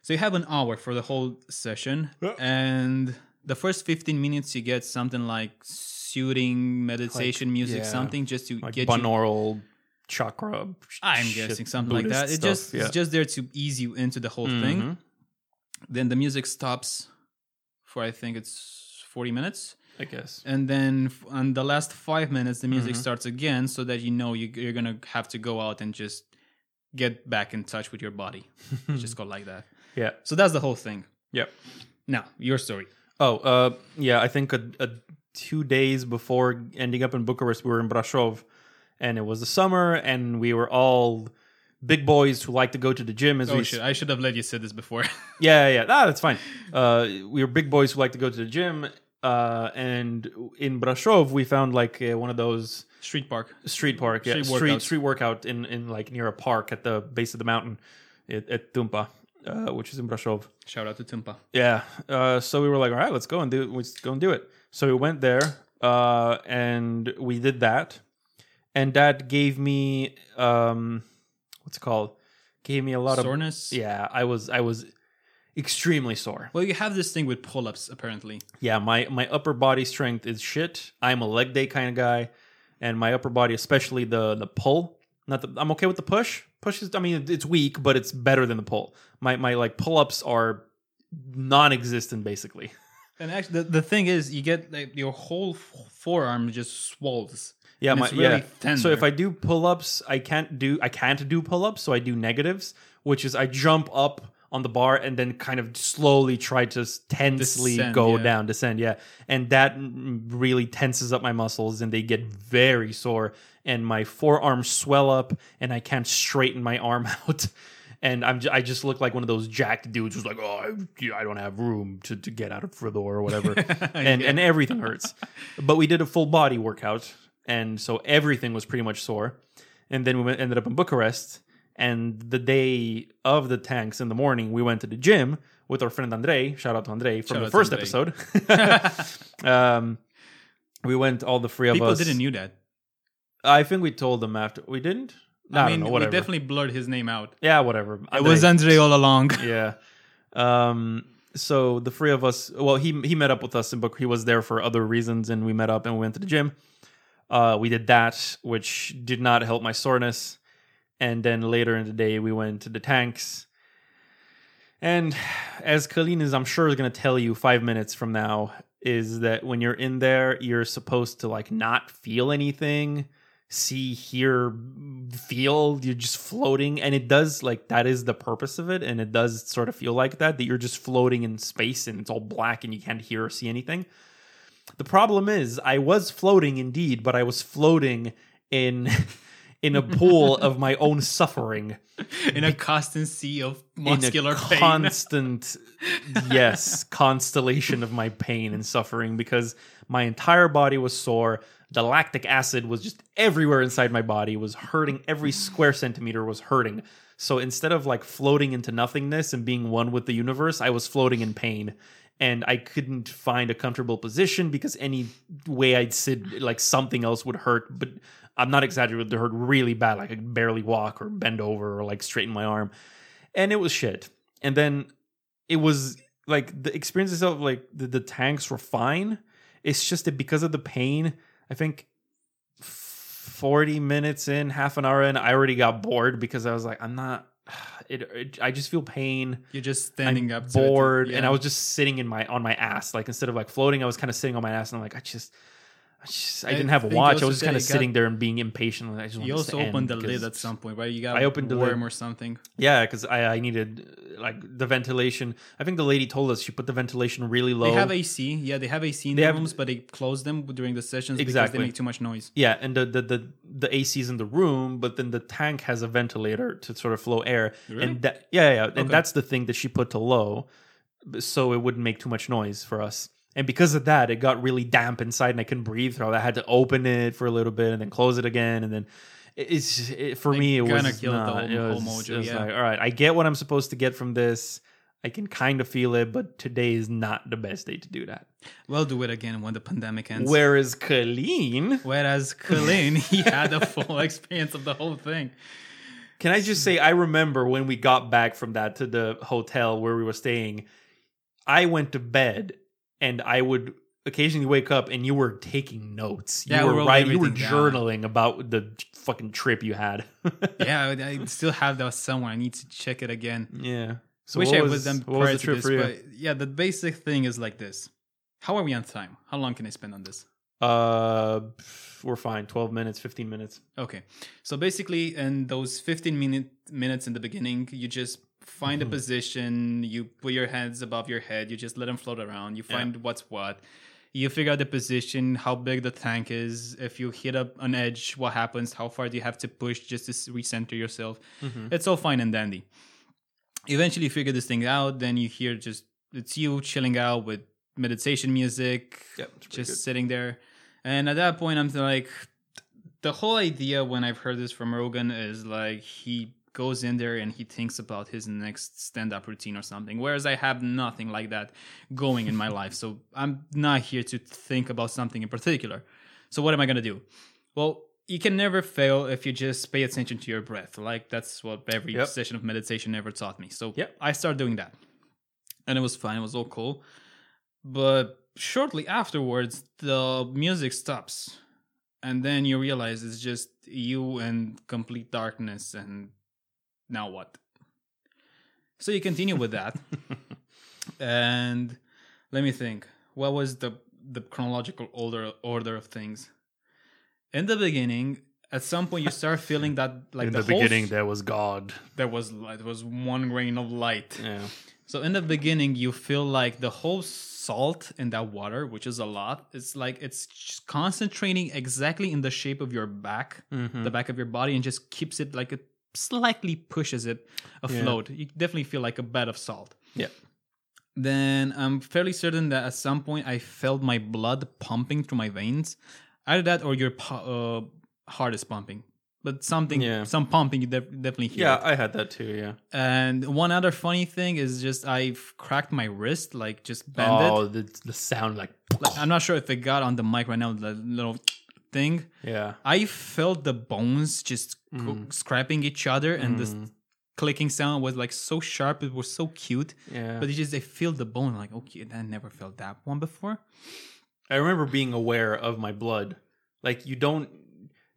So you have an hour for the whole session, Yeah. and the first fifteen minutes you get something like soothing meditation music, yeah. something just to Like get you binaural chakra. I'm shit, guessing something like that. It stuff, just yeah. it's just there to ease you into the whole thing. Mhm. Then the music stops for I think it's 40 minutes, I guess. and then on the last five minutes the music Mm-hmm. starts again, so that you know you, you're gonna have to go out and just get back in touch with your body. just go like that. Yeah. So that's the whole thing. Yeah. Now your story. Oh, uh, yeah. I think a, a two days before ending up in Bucharest, we were in Brasov, and it was the summer, and we were all big boys who like to go to the gym. As Oh we shit! I should have let you say this before. Yeah, yeah, nah, that's fine. Uh, we were big boys who like to go to the gym, uh, and in Brasov we found like uh, one of those Street park. street park, yeah, Street street street workout in in like near a park at the base of the mountain at, at Tumpa, uh, which is in Brasov. Shout out to Tumpa. Yeah. Uh, so we were like, all right, let's go and do it. Let's go and do it. So we went there, uh, and we did that, and that gave me um, what's it called? Gave me a lot Soreness. of soreness. yeah. I was I was extremely sore. Well, you have this thing with pull-ups apparently. Yeah, my my upper body strength is shit. I'm a leg day kind of guy, and my upper body, especially the the pull. Not the, I'm okay with the push. Push is I mean it's weak, but it's better than the pull. My my like pull ups are non-existent basically. And actually, the, the thing is, you get like your whole f- forearm just swells. Yeah, my it's really yeah. tender. So if I do pull-ups, I can't do I can't do pull-ups, so I do negatives, which is I jump up on the bar and then kind of slowly try to tensely Descend, go yeah. down, descend, yeah. And that really tenses up my muscles and they get very sore and my forearms swell up and I can't straighten my arm out. And I'm j- I just look like one of those jacked dudes who's like, oh, I, I don't have room to, to get out of the door or whatever, and and everything hurts. But we did a full body workout, and so everything was pretty much sore. And then we went, ended up in Bucharest, and the day of the tanks in the morning, we went to the gym with our friend Andre. Shout out to Andre from Shout the first episode. um, we went all the three of People us. didn't knew that. I think we told them after we didn't. I, I mean, know, we definitely blurred his name out. yeah, whatever. It was Andre all along. yeah. Um. So the three of us. Well, he he met up with us in book. He was there for other reasons, and we met up and we went to the gym. Uh, we did that, which did not help my soreness. And then later in the day, we went to the tanks. And as Colleen is, I'm sure, is going to tell you five minutes from now, is that when you're in there, you're supposed to like not feel anything, see, hear, feel. You're just floating, and it does like that is the purpose of it, and it does sort of feel like that that you're just floating in space and it's all black and you can't hear or see anything. The problem is, I was floating indeed, but I was floating in in a pool of my own suffering. In a constant sea of muscular pain. constant yes constellation of my pain and suffering because my entire body was sore. The lactic acid was just everywhere inside my body was hurting. Every square centimeter was hurting. So instead of like floating into nothingness and being one with the universe i was floating in pain. And i couldn't find a comfortable position because any way i'd sit like something else would hurt but i'm not exaggerating it hurt really bad like i could barely walk or bend over or like straighten my arm and it was shit. And then it was like the experiences of like the, the tanks were fine. It's just that because of the pain, I think 40 minutes in, half an hour in, I already got bored because I was like, I'm not. It, it I just feel pain. You're just standing I'm up, bored, and I was just sitting in my on my ass. Like instead of like floating, I was kind of sitting on my ass, and I'm like, I just. I, just, I I didn't have a watch. I was just kind of sitting there and being impatient. I just wanted You also opened the lid at some point, right? You got I opened the lid. worm or something. yeah, because I, I needed like the ventilation. I think the lady told us she put the ventilation really low. They have AC. Yeah, they have AC in They the have- rooms, but they close them during the sessions because they make too much noise. yeah, and the, the the the AC is in the room, but then the tank has a ventilator to sort of flow air. Really? And that yeah, yeah, yeah. and Okay. that's the thing that she put to low, so it wouldn't make too much noise for us. And because of that, it got really damp inside, and I couldn't breathe. So I had to open it for a little bit, and then close it again, and then it- it's it, for It me. It was killed the not, whole- it was, mojo, it was yeah. like, all right, I get what I'm supposed to get from this. I can kind of feel it, but today is not the best day to do that. We'll do it again when the pandemic ends. Whereas Colleen, Whereas Colleen, he had a full experience of the whole thing. Can I just say, I remember when we got back from that to the hotel where we were staying, I went to bed and I would occasionally wake up and you were taking notes. You Yeah, we were writing, you were everything down. journaling about the fucking trip you had. Yeah, I still have that somewhere. I need to check it again. yeah. So Wish I was, was them what was the to trip this, but yeah, the basic thing is like this. How are we on time? How long can I spend on this? Uh, we're fine. 12 minutes, 15 minutes. Okay. So basically, in those 15 minute, minutes in the beginning, you just find a Mm-hmm. position, you put your hands above your head, you just let them float around, you find what's what. You figure out the position, how big the tank is. If you hit up an edge, what happens? How far do you have to push just to recenter yourself? Mm-hmm. It's all fine and dandy. Eventually, you figure this thing out. Then you hear just it's you chilling out with meditation music, Yep, just good. sitting there. And at that point, I'm like, the whole idea when I've heard this from Rogan is like he goes in there and he thinks about his next stand-up routine or something. Whereas I have nothing like that going in my life, so I'm not here to think about something in particular. So what am I gonna do? Well, you can never fail if you just pay attention to your breath. Like that's what every Yep. session of meditation ever taught me. So Yep. I started doing that, and it was fine. It was all cool. But shortly afterwards, the music stops, and then you realize it's just you and complete darkness. And now what? So you continue with that. and let me think. What was the the chronological order order of things? In the beginning, at some point, you start feeling that like in the, the, beginning, there was God. there was there was one grain of light. Yeah. So in the beginning, you feel like the whole salt in that water, which is a lot, it's like it's concentrating exactly in the shape of your back, Mm-hmm. the back of your body, and just keeps it like it slightly pushes it afloat. You definitely feel like a bed of salt. Yeah. Then I'm fairly certain that at some point I felt my blood pumping through my veins. Either that or your uh, heart is pumping. But something, Yeah. some pumping, you def- definitely hear. Yeah, it. I had that too. Yeah. And one other funny thing is just I've cracked my wrist, like just bent Oh, it. the the sound like. Like, I'm not sure if it got on the mic right now, the little thing. Yeah. I felt the bones just Mm. scraping each other, and this clicking sound was like so sharp. It was so cute, Yeah. but it just I feel the bone. Like okay, I never felt that one before. I remember being aware of my blood. Like you don't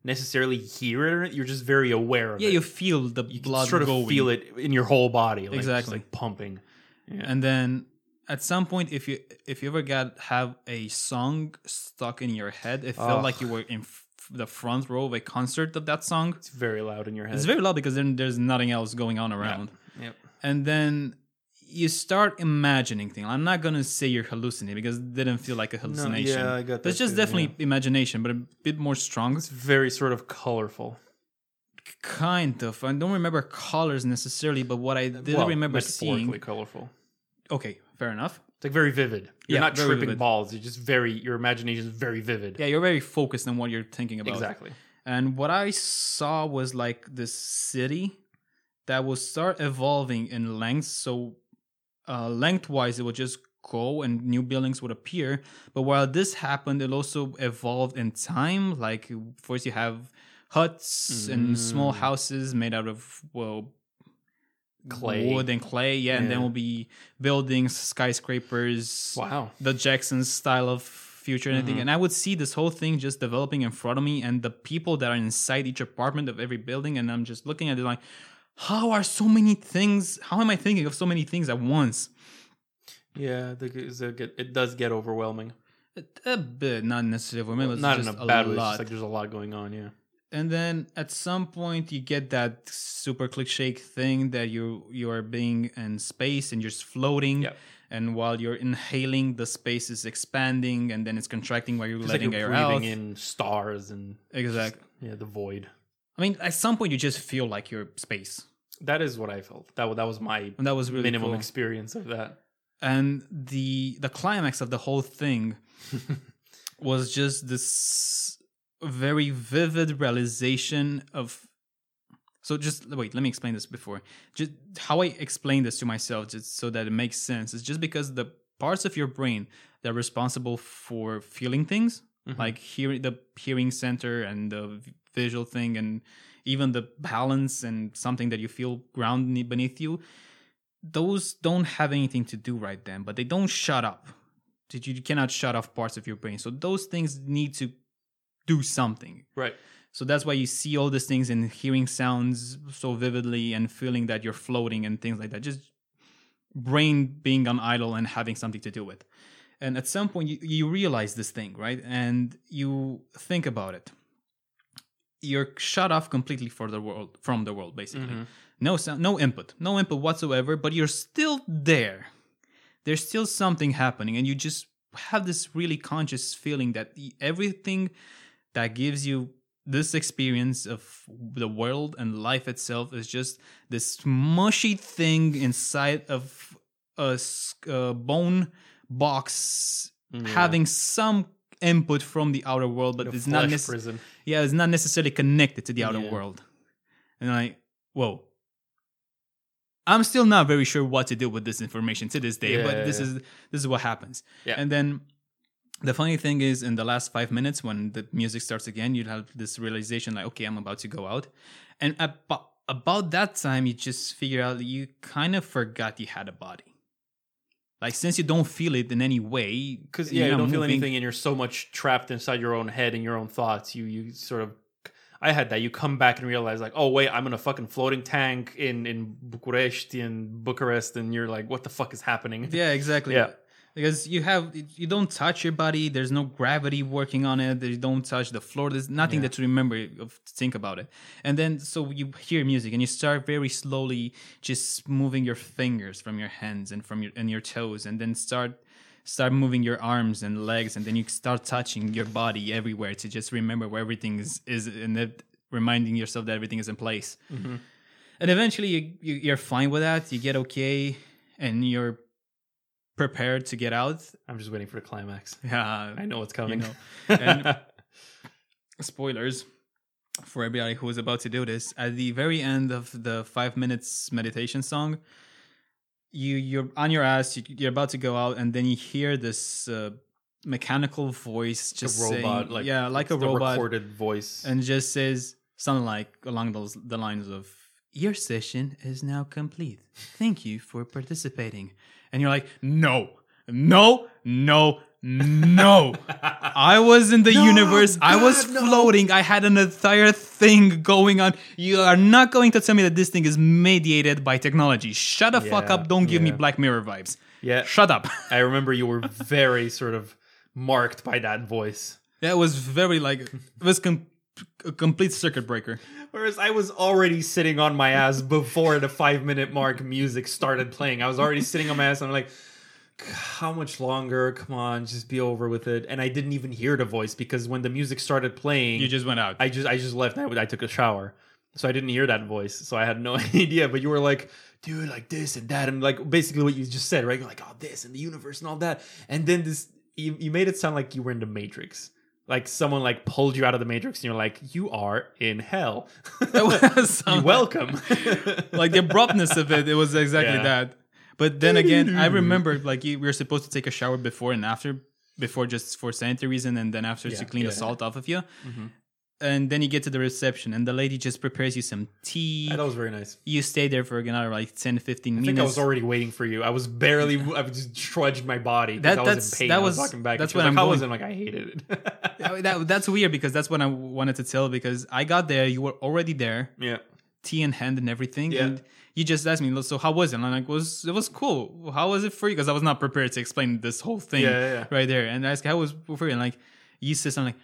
necessarily hear it; you're just very aware of Yeah, it. Yeah you feel the you blood sort of going. feel it in your whole body, like, Exactly. like pumping. Yeah. And then at some point, if you if you ever got have a song stuck in your head, it felt Ugh. like you were in the front row of a concert of that song. it's very loud in your head. It's very loud because then there's nothing else going on around. Yep. And then you start imagining things. I'm not gonna say you're hallucinating because it didn't feel like a hallucination. yeah, I got that It's just too, definitely imagination, but a bit more strong. It's very sort of colorful. Kind of. I don't remember colors necessarily, but what I did Well, remember seeing. colorful. Okay, fair enough. It's like very vivid. You're Yeah, not tripping vivid. balls. You're just very. Your imagination is very vivid. Yeah, you're very focused on what you're thinking about. exactly. And what I saw was like this city that would start evolving in length. So, uh, lengthwise, it would just go and new buildings would appear. But while this happened, it also evolved in time. Like, first, you have huts and small Mm. houses made out of, well, Clay. wood and clay. Yeah, and then we'll be buildings, skyscrapers Wow. the Jetson style of future and Mm-hmm. anything. And I would see this whole thing just developing in front of me and the people that are inside each apartment of every building. And I'm just looking at it like, how are so many things? How am I thinking of so many things at once? Yeah, the, it's it does get overwhelming. A, a bit, not necessarily for me, but Not in just a bad way. It's lot. just like there's a lot going on. Yeah. And then at some point you get that super click shake thing that you you are being in space and you're just floating. Yep. And while you're inhaling, the space is expanding, and then it's contracting while you're like letting you're air breathing out. in stars and Exactly. yeah, the void. I mean, at some point you just feel like you're space, That is what I felt. That that was my and that was really minimum cool. experience of that. and the the climax of the whole thing was just this very vivid realization of. So just wait, let me explain this before. Just how I explain this to myself, just so that it makes sense, is just because the parts of your brain that are responsible for feeling things, mm-hmm. like hearing the hearing center and the visual thing, and even the balance and something that you feel ground beneath you, those don't have anything to do right then, but they don't shut up. You cannot shut off parts of your brain. So those things need to do something. Right. So that's why you see all these things and hearing sounds so vividly and feeling that you're floating and things like that. Just brain being on idle and having something to do with. And at some point, you, you realize this thing, right? And you think about it. You're shut off completely for the world, from the world, basically. Mm-hmm. No sound, no input, no input whatsoever. But you're still there. There's still something happening, and you just have this really conscious feeling that everything that gives you this experience of the world and life itself is just this mushy thing inside of a, bone box mm, having some input from the outer world but it's not prison. yeah it's not necessarily connected to the outer Yeah. world and i whoa i'm still not very sure what to do with this information to this day but Yeah, this yeah. is this is what happens Yeah. and then the funny thing is in the last five minutes when the music starts again you have this realization like okay i'm about to go out and about, about that time you just figure out you kind of forgot you had a body like since you don't feel it in any way because yeah, you don't feel anything, and you're so much trapped inside your own head and your own thoughts. You you sort of, I had that. You come back and realize like, oh wait, I'm in a fucking floating tank in in Bucharest in Bucharest, and you're like, what the fuck is happening? Yeah, exactly. Yeah. Because you have you don't touch your body. There's no gravity working on it. You don't touch the floor. There's nothing Yeah. that you remember of think about it. And then so you hear music and you start very slowly just moving your fingers from your hands and from your and your toes, and then start start moving your arms and legs, and then you start touching your body everywhere to just remember where everything is is and it, reminding yourself that everything is in place. Mm-hmm. And eventually you, you you're fine with that. You get okay, and you're prepared to get out. I'm just waiting for the climax. Yeah, I know what's coming. know. And- spoilers for everybody who is about to do this. At the very end of the five minutes meditation song, you you're on your ass. You, you're about to go out, and then you hear this uh, mechanical voice a just robot, saying, like yeah, like a robot, recorded voice. and just says something like along those the lines of your session is now complete thank you for participating and you're like no no no no. I was in the No, universe. I was God, no. floating. I had an entire thing going on. You are not going to tell me that this thing is mediated by technology. Shut the fuck up. Don't give me black mirror vibes. Yeah, shut up. I remember you were very sort of marked by that voice. that was very like it was com- a complete circuit breaker Whereas I was already sitting on my ass before the five minute mark music started playing. I was already sitting on my ass and I'm like, how much longer? Come on, just be over with it. And I didn't even hear the voice because when the music started playing, you just went out I just I just left. I, I took a shower, so I didn't hear that voice. So I had no idea. But you were like, dude, like this and that, and like basically what you just said, right? You're like, oh, this and the universe and all that. And then this, you, you made it sound like you were in the Matrix. Like someone like pulled you out of the Matrix, and you're like, you are in hell. Welcome. like the abruptness of it, it was exactly Yeah. that. But then again, I remember like we were supposed to take a shower before and after, before just for sanitary reason, and then after to clean yeah, the salt off of you. Mhm. And then you get to the reception, and the lady just prepares you some tea. that was very nice. You stay there for another like 10, 15 I minutes. think I was already waiting for you. I was barely. I was just trudged my body. That- I was in pain. that I was was- walking back. that's was what like, How was it? Like, I hated it. That, that's weird because that's what I wanted to tell because I got there, you were already there, yeah. tea in hand and everything, Yeah. and you just asked me, so how was it? And I'm like, was it was cool. How was it for you? Because I was not prepared to explain this whole thing Yeah, yeah, yeah. right there. And I asked, how was it for you? And like, you said something like,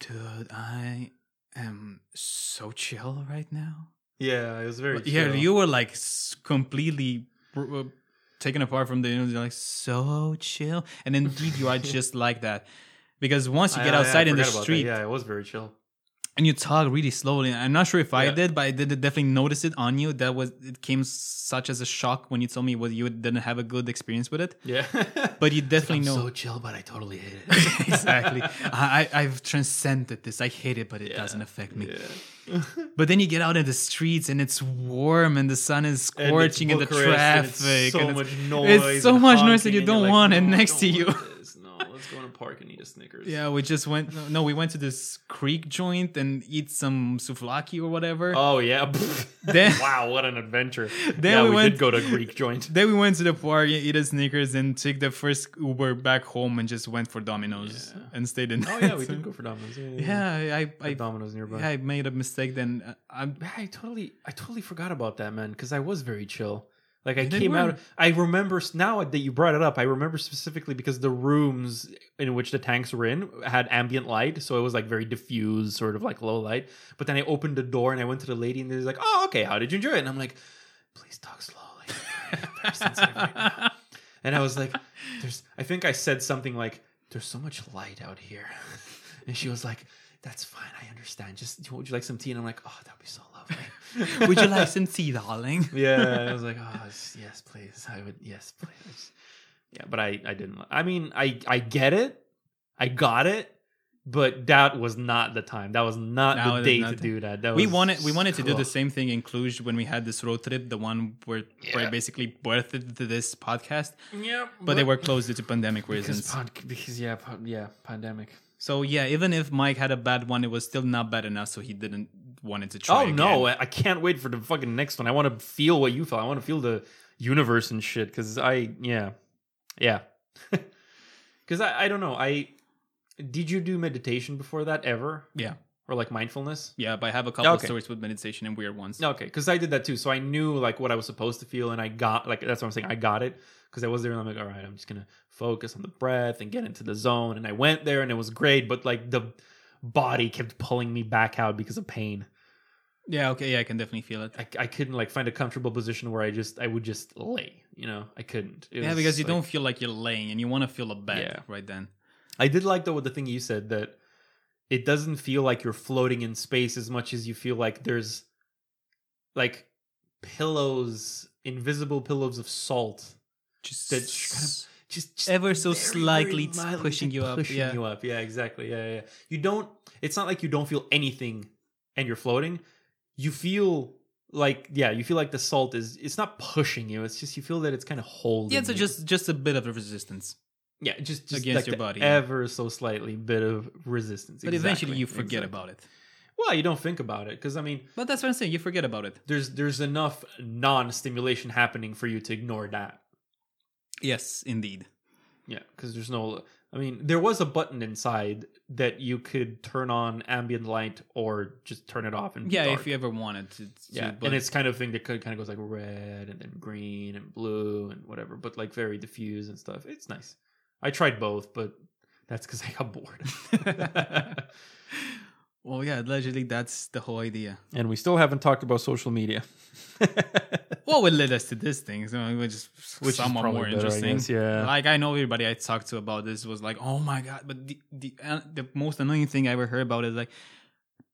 dude, I am so chill right now. Yeah, it was very. yeah, chill. you were like completely uh, taken apart from the, you know, like so chill. And indeed, you are just like that. Because once you get I- I- I outside in the about that. street, Yeah, it was very chill. And you talk really slowly. I'm not sure if I Yeah. did, but I did definitely notice it on you. That was it came such as a shock when you told me what you didn't have a good experience with it. Yeah, But you definitely I'm know so chill, but I totally hate it. exactly. I, I I've transcended this. I hate it, but it doesn't affect me. yeah. But then you get out in the streets and it's warm and the sun is And it's scorching in the Bucharest, and it's traffic. so and much it's, noise. it's so and much noise that you don't like, want. "No, and next to you, want this. No, let's go in a park and eat a Snickers. yeah, we just went. No, we went to this Greek joint and eat some souvlaki or whatever. Oh yeah. Then- wow, what an adventure. Then yeah, we we, went- did go to a Greek joint. Then we went to the park, and eat a Snickers, and took the first Uber back home and just went for Domino's Yeah. and stayed in. Oh yeah, we did go for Domino's. Yeah, yeah. I, I I, Domino's nearby. yeah, I made a mistake. Then uh, I'm I totally, I totally forgot about that, man. Because I was very chill. Like I came out. I remember now that you brought it up. I remember specifically because the rooms in which the tanks were in had ambient light, so it was like very diffused, sort of like low light. But then I opened the door and I went to the lady, and there's like, "Oh, okay. How did you enjoy it?" And I'm like, "Please talk slowly. I'm very sensitive right. And I was like, "There's." I think I said something like, "There's so much light out here," and she was like. That's fine. I understand. Just would you like some tea? And I'm like, oh, that would be so lovely. Would you like some tea, darling? Yeah, I was like, oh yes, please. I would, yes, please. Yeah, but I, I didn't. I mean, I, I get it, I got it, but that was not the time. That was not No, the day not to the- do that. that we wanted we wanted to do the same thing in Cluj when we had this road trip, the one where, where Yeah. I basically birthed this podcast, Yeah, but they were closed due to pandemic because, reasons. pod, because yeah, pod, yeah, pandemic. So yeah, even if Mike had a bad one, it was still not bad enough, so he didn't wanted to try. Oh no, again. I I can't wait for the fucking next one. I want to feel what you felt. I want to feel the universe and shit. Because I, yeah, yeah. Because I, I don't know. I did you do meditation before that ever? Yeah. Or like mindfulness? Yeah, but I have a couple of stories with meditation and weird ones. Okay, because I did that too. So I knew like what I was supposed to feel, and I got like that's what I'm saying. I got it because I was there, and I'm like, all right, I'm just gonna focus on the breath and get into the zone. And I went there, and it was great, but like the body kept pulling me back out because of pain. Yeah, okay, yeah, I can definitely feel it. I, I couldn't like find a comfortable position where I just I would just lay. You know, I couldn't. It yeah, because you like- don't feel like you're laying and you want to feel a bed Yeah. right then. I did like though the thing you said that it doesn't feel like you're floating in space as much as you feel like there's like pillows, invisible pillows of salt, Just That kind of- just, just Ever so very, slightly very pushing you up, pushing yeah. you up. Yeah, exactly. Yeah, yeah. You don't. It's not like you don't feel anything and you're floating. You feel like yeah, you feel like the salt is. It's not pushing you. It's just you feel that it's kind of holding. yeah, so you. just just a bit of a resistance. Yeah, just, just against like your body, yeah. ever so slightly bit of resistance. But eventually you forget exactly. about it. Well, you don't think about it because I mean, But that's what I'm saying. You forget about it. there's there's enough non-stimulation happening for you to ignore that. Yes, indeed. Yeah, because there's no. I mean, there was a button inside that you could turn on ambient light or just turn it off and Yeah, dark. if you ever wanted to. yeah, and it's kind of thing that could kind of goes like red and then green and blue and whatever, but like very diffuse and stuff. It's nice. I tried both, but that's because I got bored. well, yeah, allegedly that's the whole idea. and we still haven't talked about social media, What would lead us to this thing? So it was just which is somewhat probably more better, interesting. guess, yeah. Like I know everybody I talked to about this was like, "Oh my god!" But the the uh, the most annoying thing I ever heard about is like,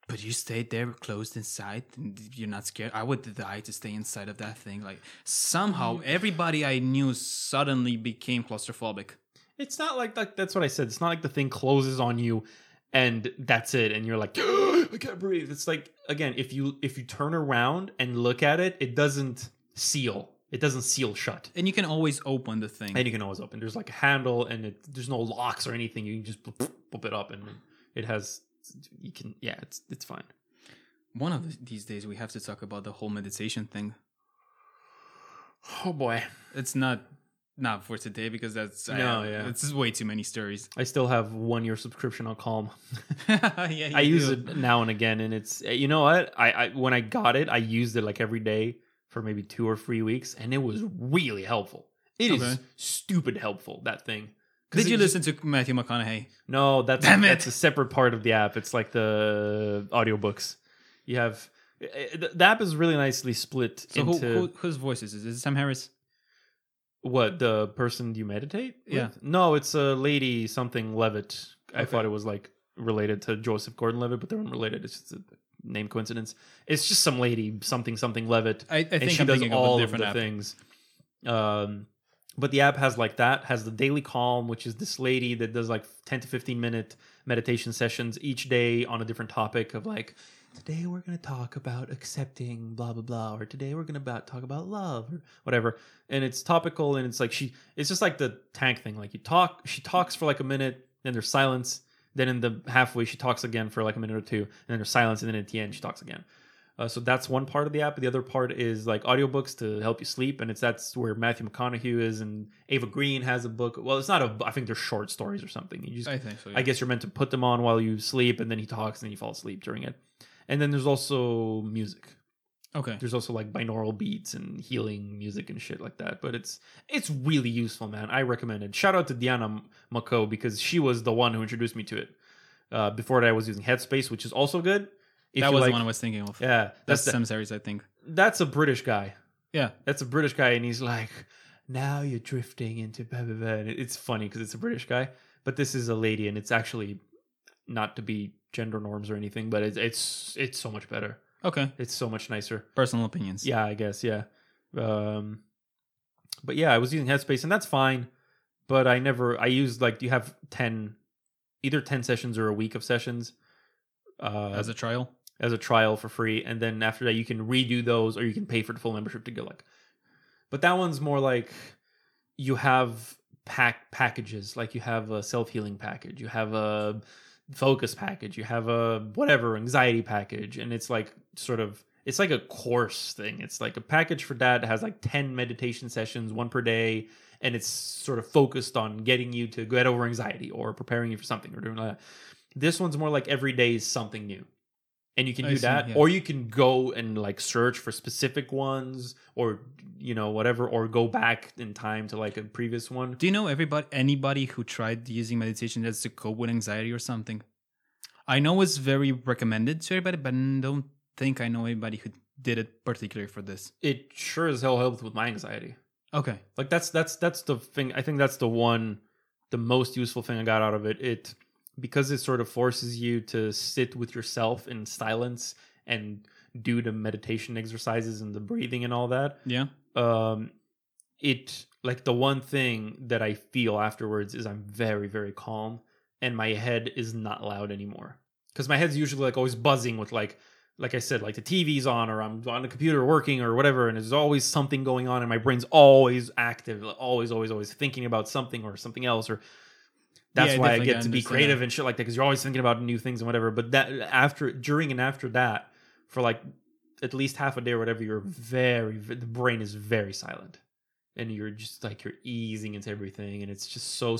"But you stayed there closed inside, and you're not scared." I would die to stay inside of that thing. Like somehow everybody I knew suddenly became claustrophobic. It's not like that. That's what I said. It's not like the thing closes on you and that's it, and you're like, I can't breathe. It's like again, if you if you turn around and look at it, it doesn't seal. It doesn't seal shut. And you can always open the thing. And you can always open. There's like a handle, and it, there's no locks or anything. You can just boop it up, and it has. You can, yeah, it's it's fine. One of th- these days we have to talk about the whole meditation thing. Oh boy, It's not not for today because that's I- No, yeah. it's way too many stories. I still have one year subscription on Calm. yeah, I use it now and again, and it's you know what I, I when I got it, I used it like every day for maybe two or three weeks, and it was really helpful. It is Okay. stupid helpful that thing. Did you just- listen to Matthew McConaughey? No, that's Damn it. that's a separate part of the app. It's like the audiobooks. You have eh, eh, the app is really nicely split So who, into who whose voice is this? Is it Sam Harris? What the person you meditate. with? Yeah. no, it's a lady something Levitt. I Okay. thought it was like related to Joseph Gordon-Levitt, but they're unrelated. It's just a name coincidence. It's just some lady something something Levitt. I, I and think she I'm does all of of different the app. things. Um, but the app has like that. Has the daily calm, which is this lady that does like ten to fifteen minute meditation sessions each day on a different topic of like. Today we're gonna talk about accepting blah blah blah, or today we're gonna about talk about love or whatever. And it's topical, and it's like she, it's just like the tank thing. Like you talk, she talks for like a minute, then there's silence. Then in the halfway, she talks again for like a minute or two, and then there's silence, and then at the end, she talks again. Uh, so that's one part of the app. The other part is like audiobooks to help you sleep, and it's that's where Matthew McConaughey is, and Ava Green has a book. Well, it's not a. I think they're short stories or something. You just, I think so. Yeah. I guess you're meant to put them on while you sleep, and then he talks, and then you fall asleep during it. And then there's also music. okay. There's also like binaural beats and healing music and shit like that. But it's it's really useful, man. I recommend it. Shout out to Diana Mako because she was the one who introduced me to it. Uh, before that, I was using Headspace, which is also good. If that was like- the one I was thinking of. Yeah, That's that's the- Sam series I think. that's a British guy. Yeah. That's a British guy, and he's like, now you're drifting into blah blah blah. And it's funny because it's a British guy, but this is a lady, and it's actually not to be gender norms or anything, but it's it's it's so much better. Okay. It's so much nicer. Personal opinions. Yeah, I guess. Yeah. Um, but yeah, I was using Headspace, and that's fine. But I never. I used like you have ten, either ten sessions or a week of sessions. Uh, As a trial. as a trial for free, and then after that you can redo those, or you can pay for the full membership to go like. But that one's more like you have pack packages, like you have a self healing package, you have a focus package, you have a whatever anxiety package, and it's like sort of it's like a course thing. It's like a package for that that has like ten meditation sessions, one per day, and it's sort of focused on getting you to get over anxiety or preparing you for something or doing that. This one's more like every day is something new. And you can I do see, that yeah. or you can go and like search for specific ones or you know whatever or go back in time to like a previous one Do you know everybody anybody who tried using meditation just to cope with anxiety or something? I know it's very recommended to everybody, but I don't think I know anybody who did it particularly for this. it sure as hell helped with my anxiety Okay. like that's that's that's the thing i think that's the one the most useful thing i got out of it it because it sort of forces you to sit with yourself in silence and do the meditation exercises and the breathing and all that Yeah. um it like the one thing that i feel afterwards is i'm very very calm and my head is not loud anymore because my head's usually like always buzzing with like like i said like the tv's on or i'm on the computer working or whatever and there's always something going on and my brain's always active always always always thinking about something or something else or that's Yeah, why i get to be creative that. and shit like that because you're always thinking about new things and whatever but that after during and after that for like at least half a day or whatever you're very the brain is very silent and you're just like you're easing into everything and it's just so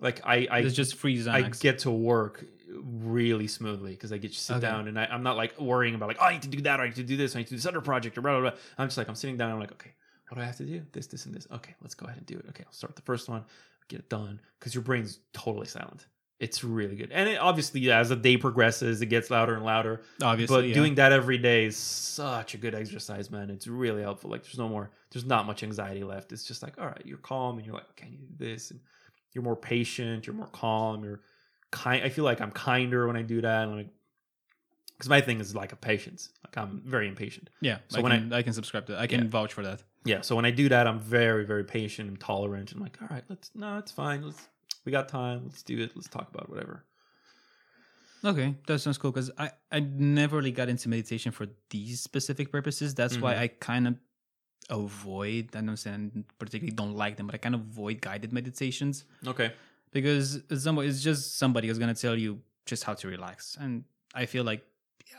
like i i it's just free I get to work really smoothly because I get to sit Okay. down and I, I'm not like worrying about like oh, I need to do that or I need to do this or I need to do this other project or blah blah blah. I'm just like I'm sitting down. I'm like okay, what do I have to do? This, this, and this. Okay, let's go ahead and do it. Okay, I'll start the first one, get it done because your brain's totally silent. It's really good, and it, obviously as the day progresses, it gets louder and louder. Obviously, but yeah. doing that every day is such a good exercise, man. It's really helpful. Like there's no more, there's not much anxiety left. It's just like all right, you're calm and you're like okay, I need do this, and you're more patient, you're more calm, you're kind. I feel like I'm kinder when I do that. And like, because my thing is like a patience. Like I'm very impatient. yeah. so I when can, I, can subscribe to that. I can Yeah. vouch for that. Yeah. So when I do that, I'm very, very patient and tolerant. I'm like, all right, let's. No, it's fine. Let's. We got time. Let's do it. Let's talk about whatever. Okay, that sounds cool because I, I never really got into meditation for these specific purposes. That's why Mhm. I kind of avoid, I don't saying particularly don't like them, but I kind of avoid guided meditations Okay. because somebody, it's just somebody who's going to tell you just how to relax. And I feel like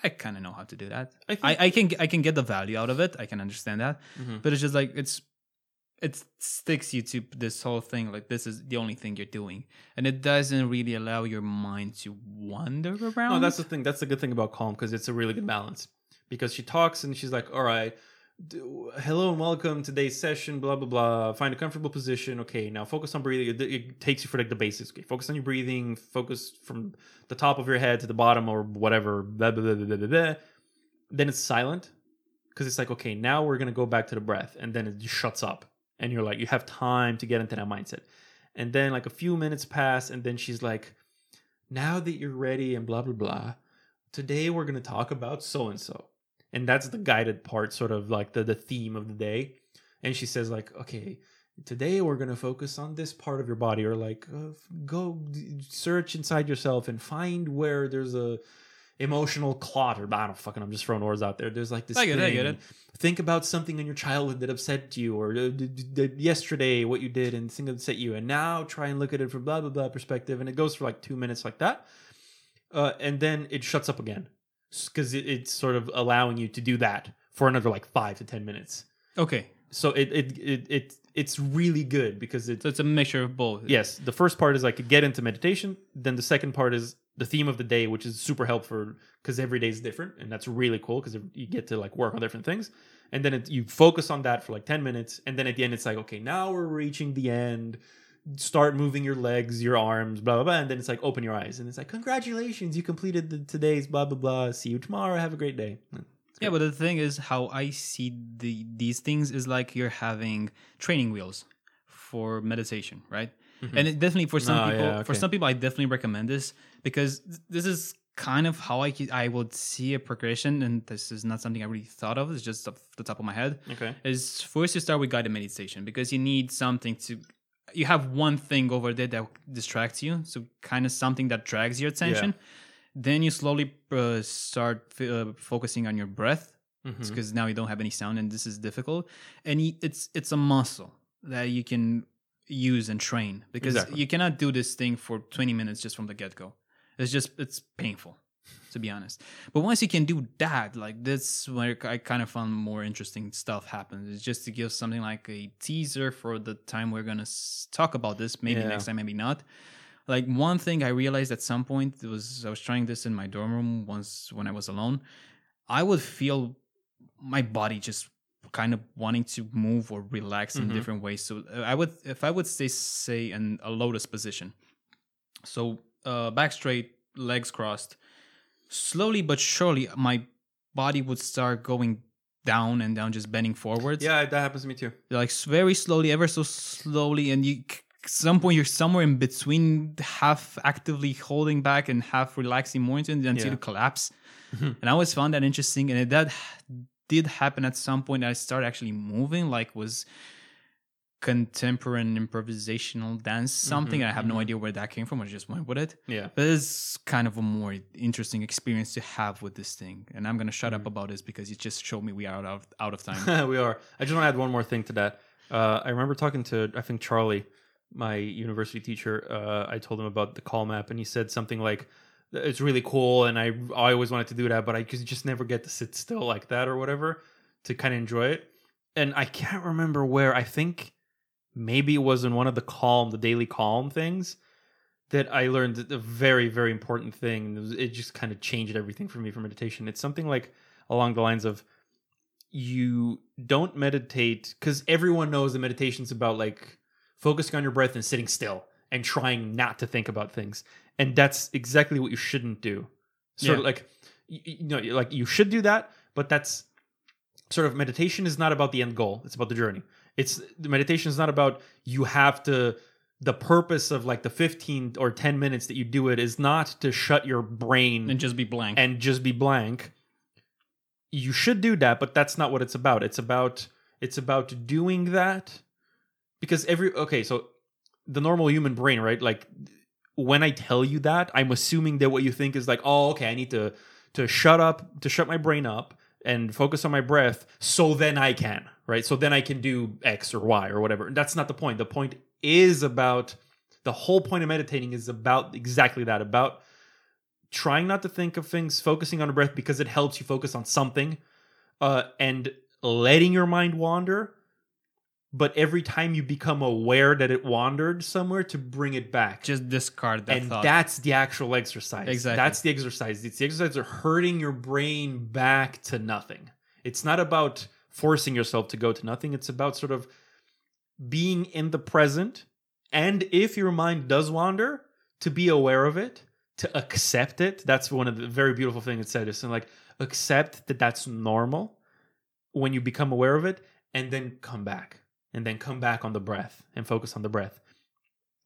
I kind of know how to do that. I think. I, I can I can get the value out of it. I can understand that, Mhm. but it's just like it's it sticks you to this whole thing. Like this is the only thing you're doing, and it doesn't really allow your mind to wander around. No, that's the thing. That's the good thing about Calm because it's a really good balance. Because she talks and she's like, "All right, hello and welcome to today's session. Blah blah blah. Find a comfortable position. Okay, now focus on breathing. It, it takes you for like the basics. Okay, focus on your breathing. Focus from the top of your head to the bottom or whatever. Blah blah blah blah blah. blah. Then it's silent because it's like, okay, now we're gonna go back to the breath, and then it just shuts up, and you're like, you have time to get into that mindset. And then like a few minutes pass, and then she's like, now that you're ready and blah blah blah today we're going to talk about so and so and that's the guided part sort of like the the theme of the day. And she says like okay today we're going to focus on this part of your body or like uh, go search inside yourself and find where there's a emotional clot or I don't fucking I'm just throwing words out there. There's like this I get it, I get it. think about something in your childhood that upset you or uh, d- d- yesterday what you did and thing that upset you and now try and look at it from blah blah blah perspective and it goes for like two minutes like that. Uh, and then it shuts up again because it, it's sort of allowing you to do that for another like five to ten minutes. Okay, so it it it, it it's really good because it's so it's a mixture of both. yes the first part is like get into meditation then the second part is the theme of the day which is super helpful because every day is different and that's really cool because you get to like work on different things. And then it, you focus on that for like 10 minutes and then at the end it's like okay now we're reaching the end start moving your legs your arms blah blah blah and then it's like open your eyes and it's like congratulations you completed the, today's blah blah blah see you tomorrow have a great day Yeah, but the thing is, how I see the these things is like you're having training wheels for meditation, right? Mm-hmm. And it definitely for some Oh, people, yeah, for some people, I definitely recommend this because this is kind of how I I would see a progression, and this is not something I really thought of. It's just off the top of my head. okay Is first you start with guided meditation because you need something to. You have one thing over there that distracts you, so kind of something that drags your attention. Then you slowly uh, start f- uh, focusing on your breath because now you don't have any sound and this is difficult. And y- it's it's a muscle that you can use and train because Exactly. you cannot do this thing for 20 minutes just from the get go. It's just it's painful to be honest. But once you can do that, like that's where I kind of found more interesting stuff happens. It's just to give something like a teaser for the time we're gonna talk about this. Maybe Yeah. next time, maybe not. like one thing I realized at some point was I was trying this in my dorm room once when I was alone. I would feel my body just kind of wanting to move or relax in Mhm. different ways. So uh, I would if I would stay say in a lotus position. So uh back straight, legs crossed. Slowly but surely my body would start going down and down just bending forwards Yeah, that happens to me too. like very slowly, ever so slowly, and you some point you're somewhere in between, half actively holding back and half relaxing more into it until Yeah. you collapse. Mhm. And I always found that interesting, and that did happen at some point. I started actually moving, like was contemporary improvisational dance something. Mhm, I have no mhm. idea where that came from. I just went with it. Yeah. But it's kind of a more interesting experience to have with this thing. And I'm gonna shut Mm. up about this because it just showed me we are out of out of time. we are. I just want to add one more thing to that. Uh, I remember talking to I think Charlie, my university teacher. Uh, I told him about the Calm app, and he said something like, "It's really cool, and I I always wanted to do that, but I just just never get to sit still like that or whatever to kind of enjoy it." And I can't remember where. I think maybe it was in one of the calm, the daily calm things that I learned a very very important thing. It, was, it just kind of changed everything for me for meditation. It's something like along the lines of you don't meditate because everyone knows that meditation's about like focusing on your breath and sitting still and trying not to think about things. And that's exactly what you shouldn't do. Sort of like you, you know like you should do that but that's sort of meditation is not about the end goal. It's about the journey it's the meditation is not about you have to the purpose of like the 15 or 10 minutes that you do it is not to shut your brain and just be blank. and just be blank. You should do that but that's not what it's about. It's about it's about doing that because every okay so the normal human brain right? Like when i tell you that i'm assuming that what you think is like oh okay i need to to shut up to shut my brain up and focus on my breath so then i can right so then i can do x or y or whatever that's not the point the point is about the whole point of meditating is about exactly that about trying not to think of things, focusing on the breath because it helps you focus on something, uh, and letting your mind wander. But every time you become aware that it wandered somewhere, to bring it back. just discard that and thought. that's the actual exercise. Exactly. That's the exercise. It's the exercise of hurting your brain back to nothing. It's not about forcing yourself to go to nothing. It's about sort of being in the present. And if your mind does wander, to be aware of it, to accept it. That's one of the very beautiful things it said. Is like accept that that's normal when you become aware of it, and then come back, and then come back on the breath and focus on the breath.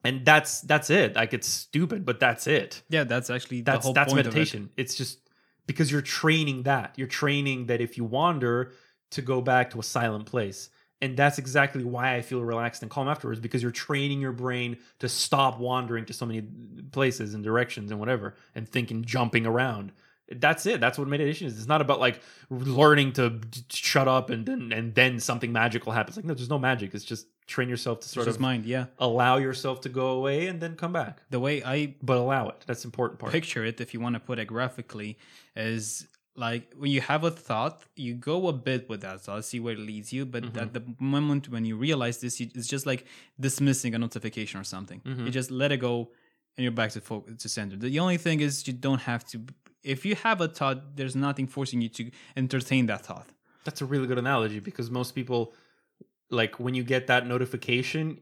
And that's that's it. Like it's stupid, but that's it. yeah, that's actually That's the whole that's point of it. meditation. It's just because you're training that. You're training that if you wander to go back to a silent place. And that's exactly why I feel relaxed and calm afterwards because you're training your brain to stop wandering to so many places and directions and whatever and thinking jumping around. That's it. That's what meditation is. It's not about like learning to shut up and then and then something magical happens. Like no, there's no magic. It's just train yourself to sort just of mind. Yeah, allow yourself to go away and then come back. the way I But allow it. That's the important part. picture it, if you want to put it graphically, is like when you have a thought, you go a bit with that thought, see where it leads you. But Mm-hmm. at the moment when you realize this, it's just like dismissing a notification or something. Mm-hmm. You just let it go, and you're back to focus to center. The only thing is you don't have to. If you have a thought, there's nothing forcing you to entertain that thought. That's a really good analogy because most people, like when you get that notification,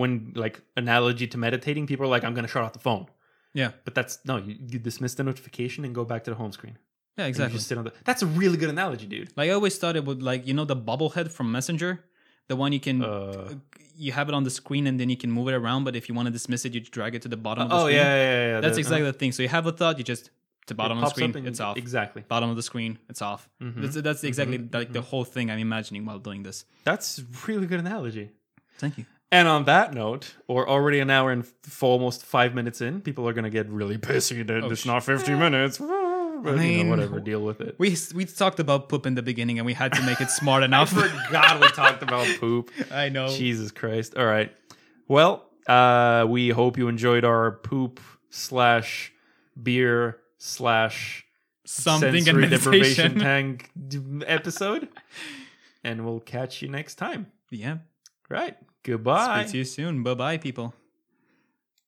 when like analogy to meditating, people are like, "I'm going to shut off the phone." Yeah, But that's no, you, you dismiss the notification and go back to the home screen. yeah, exactly. just sit on the. That's a really good analogy, dude. Like I always thought it would like you know the bobblehead from Messenger, the one you can Uh, you have it on the screen and then you can move it around. But if you want to dismiss it, you drag it to the bottom of the oh screen. yeah, yeah, yeah. yeah. That's the- exactly the thing. So you have a thought, you just to bottom of the screen, it's off. Exactly. Bottom of the screen, it's off. Mhm. That's, that's exactly like the whole thing I'm imagining while doing this. That's really good analogy. Thank you. And on that note, we're already an hour and f- almost five minutes in. People are going to get really pissy that Oh, it's sh- not 50 minutes. But, you mean, know, whatever, deal with it. We we talked about poop in the beginning and we had to make it smart enough. I forgot we talked about poop. I know. Jesus Christ. All right. Well, uh, we hope you enjoyed our poop slash beer slash Something sensory deprivation tank episode. and we'll catch you next time. Yeah. Right. Goodbye. Speak to you soon. Bye bye, people.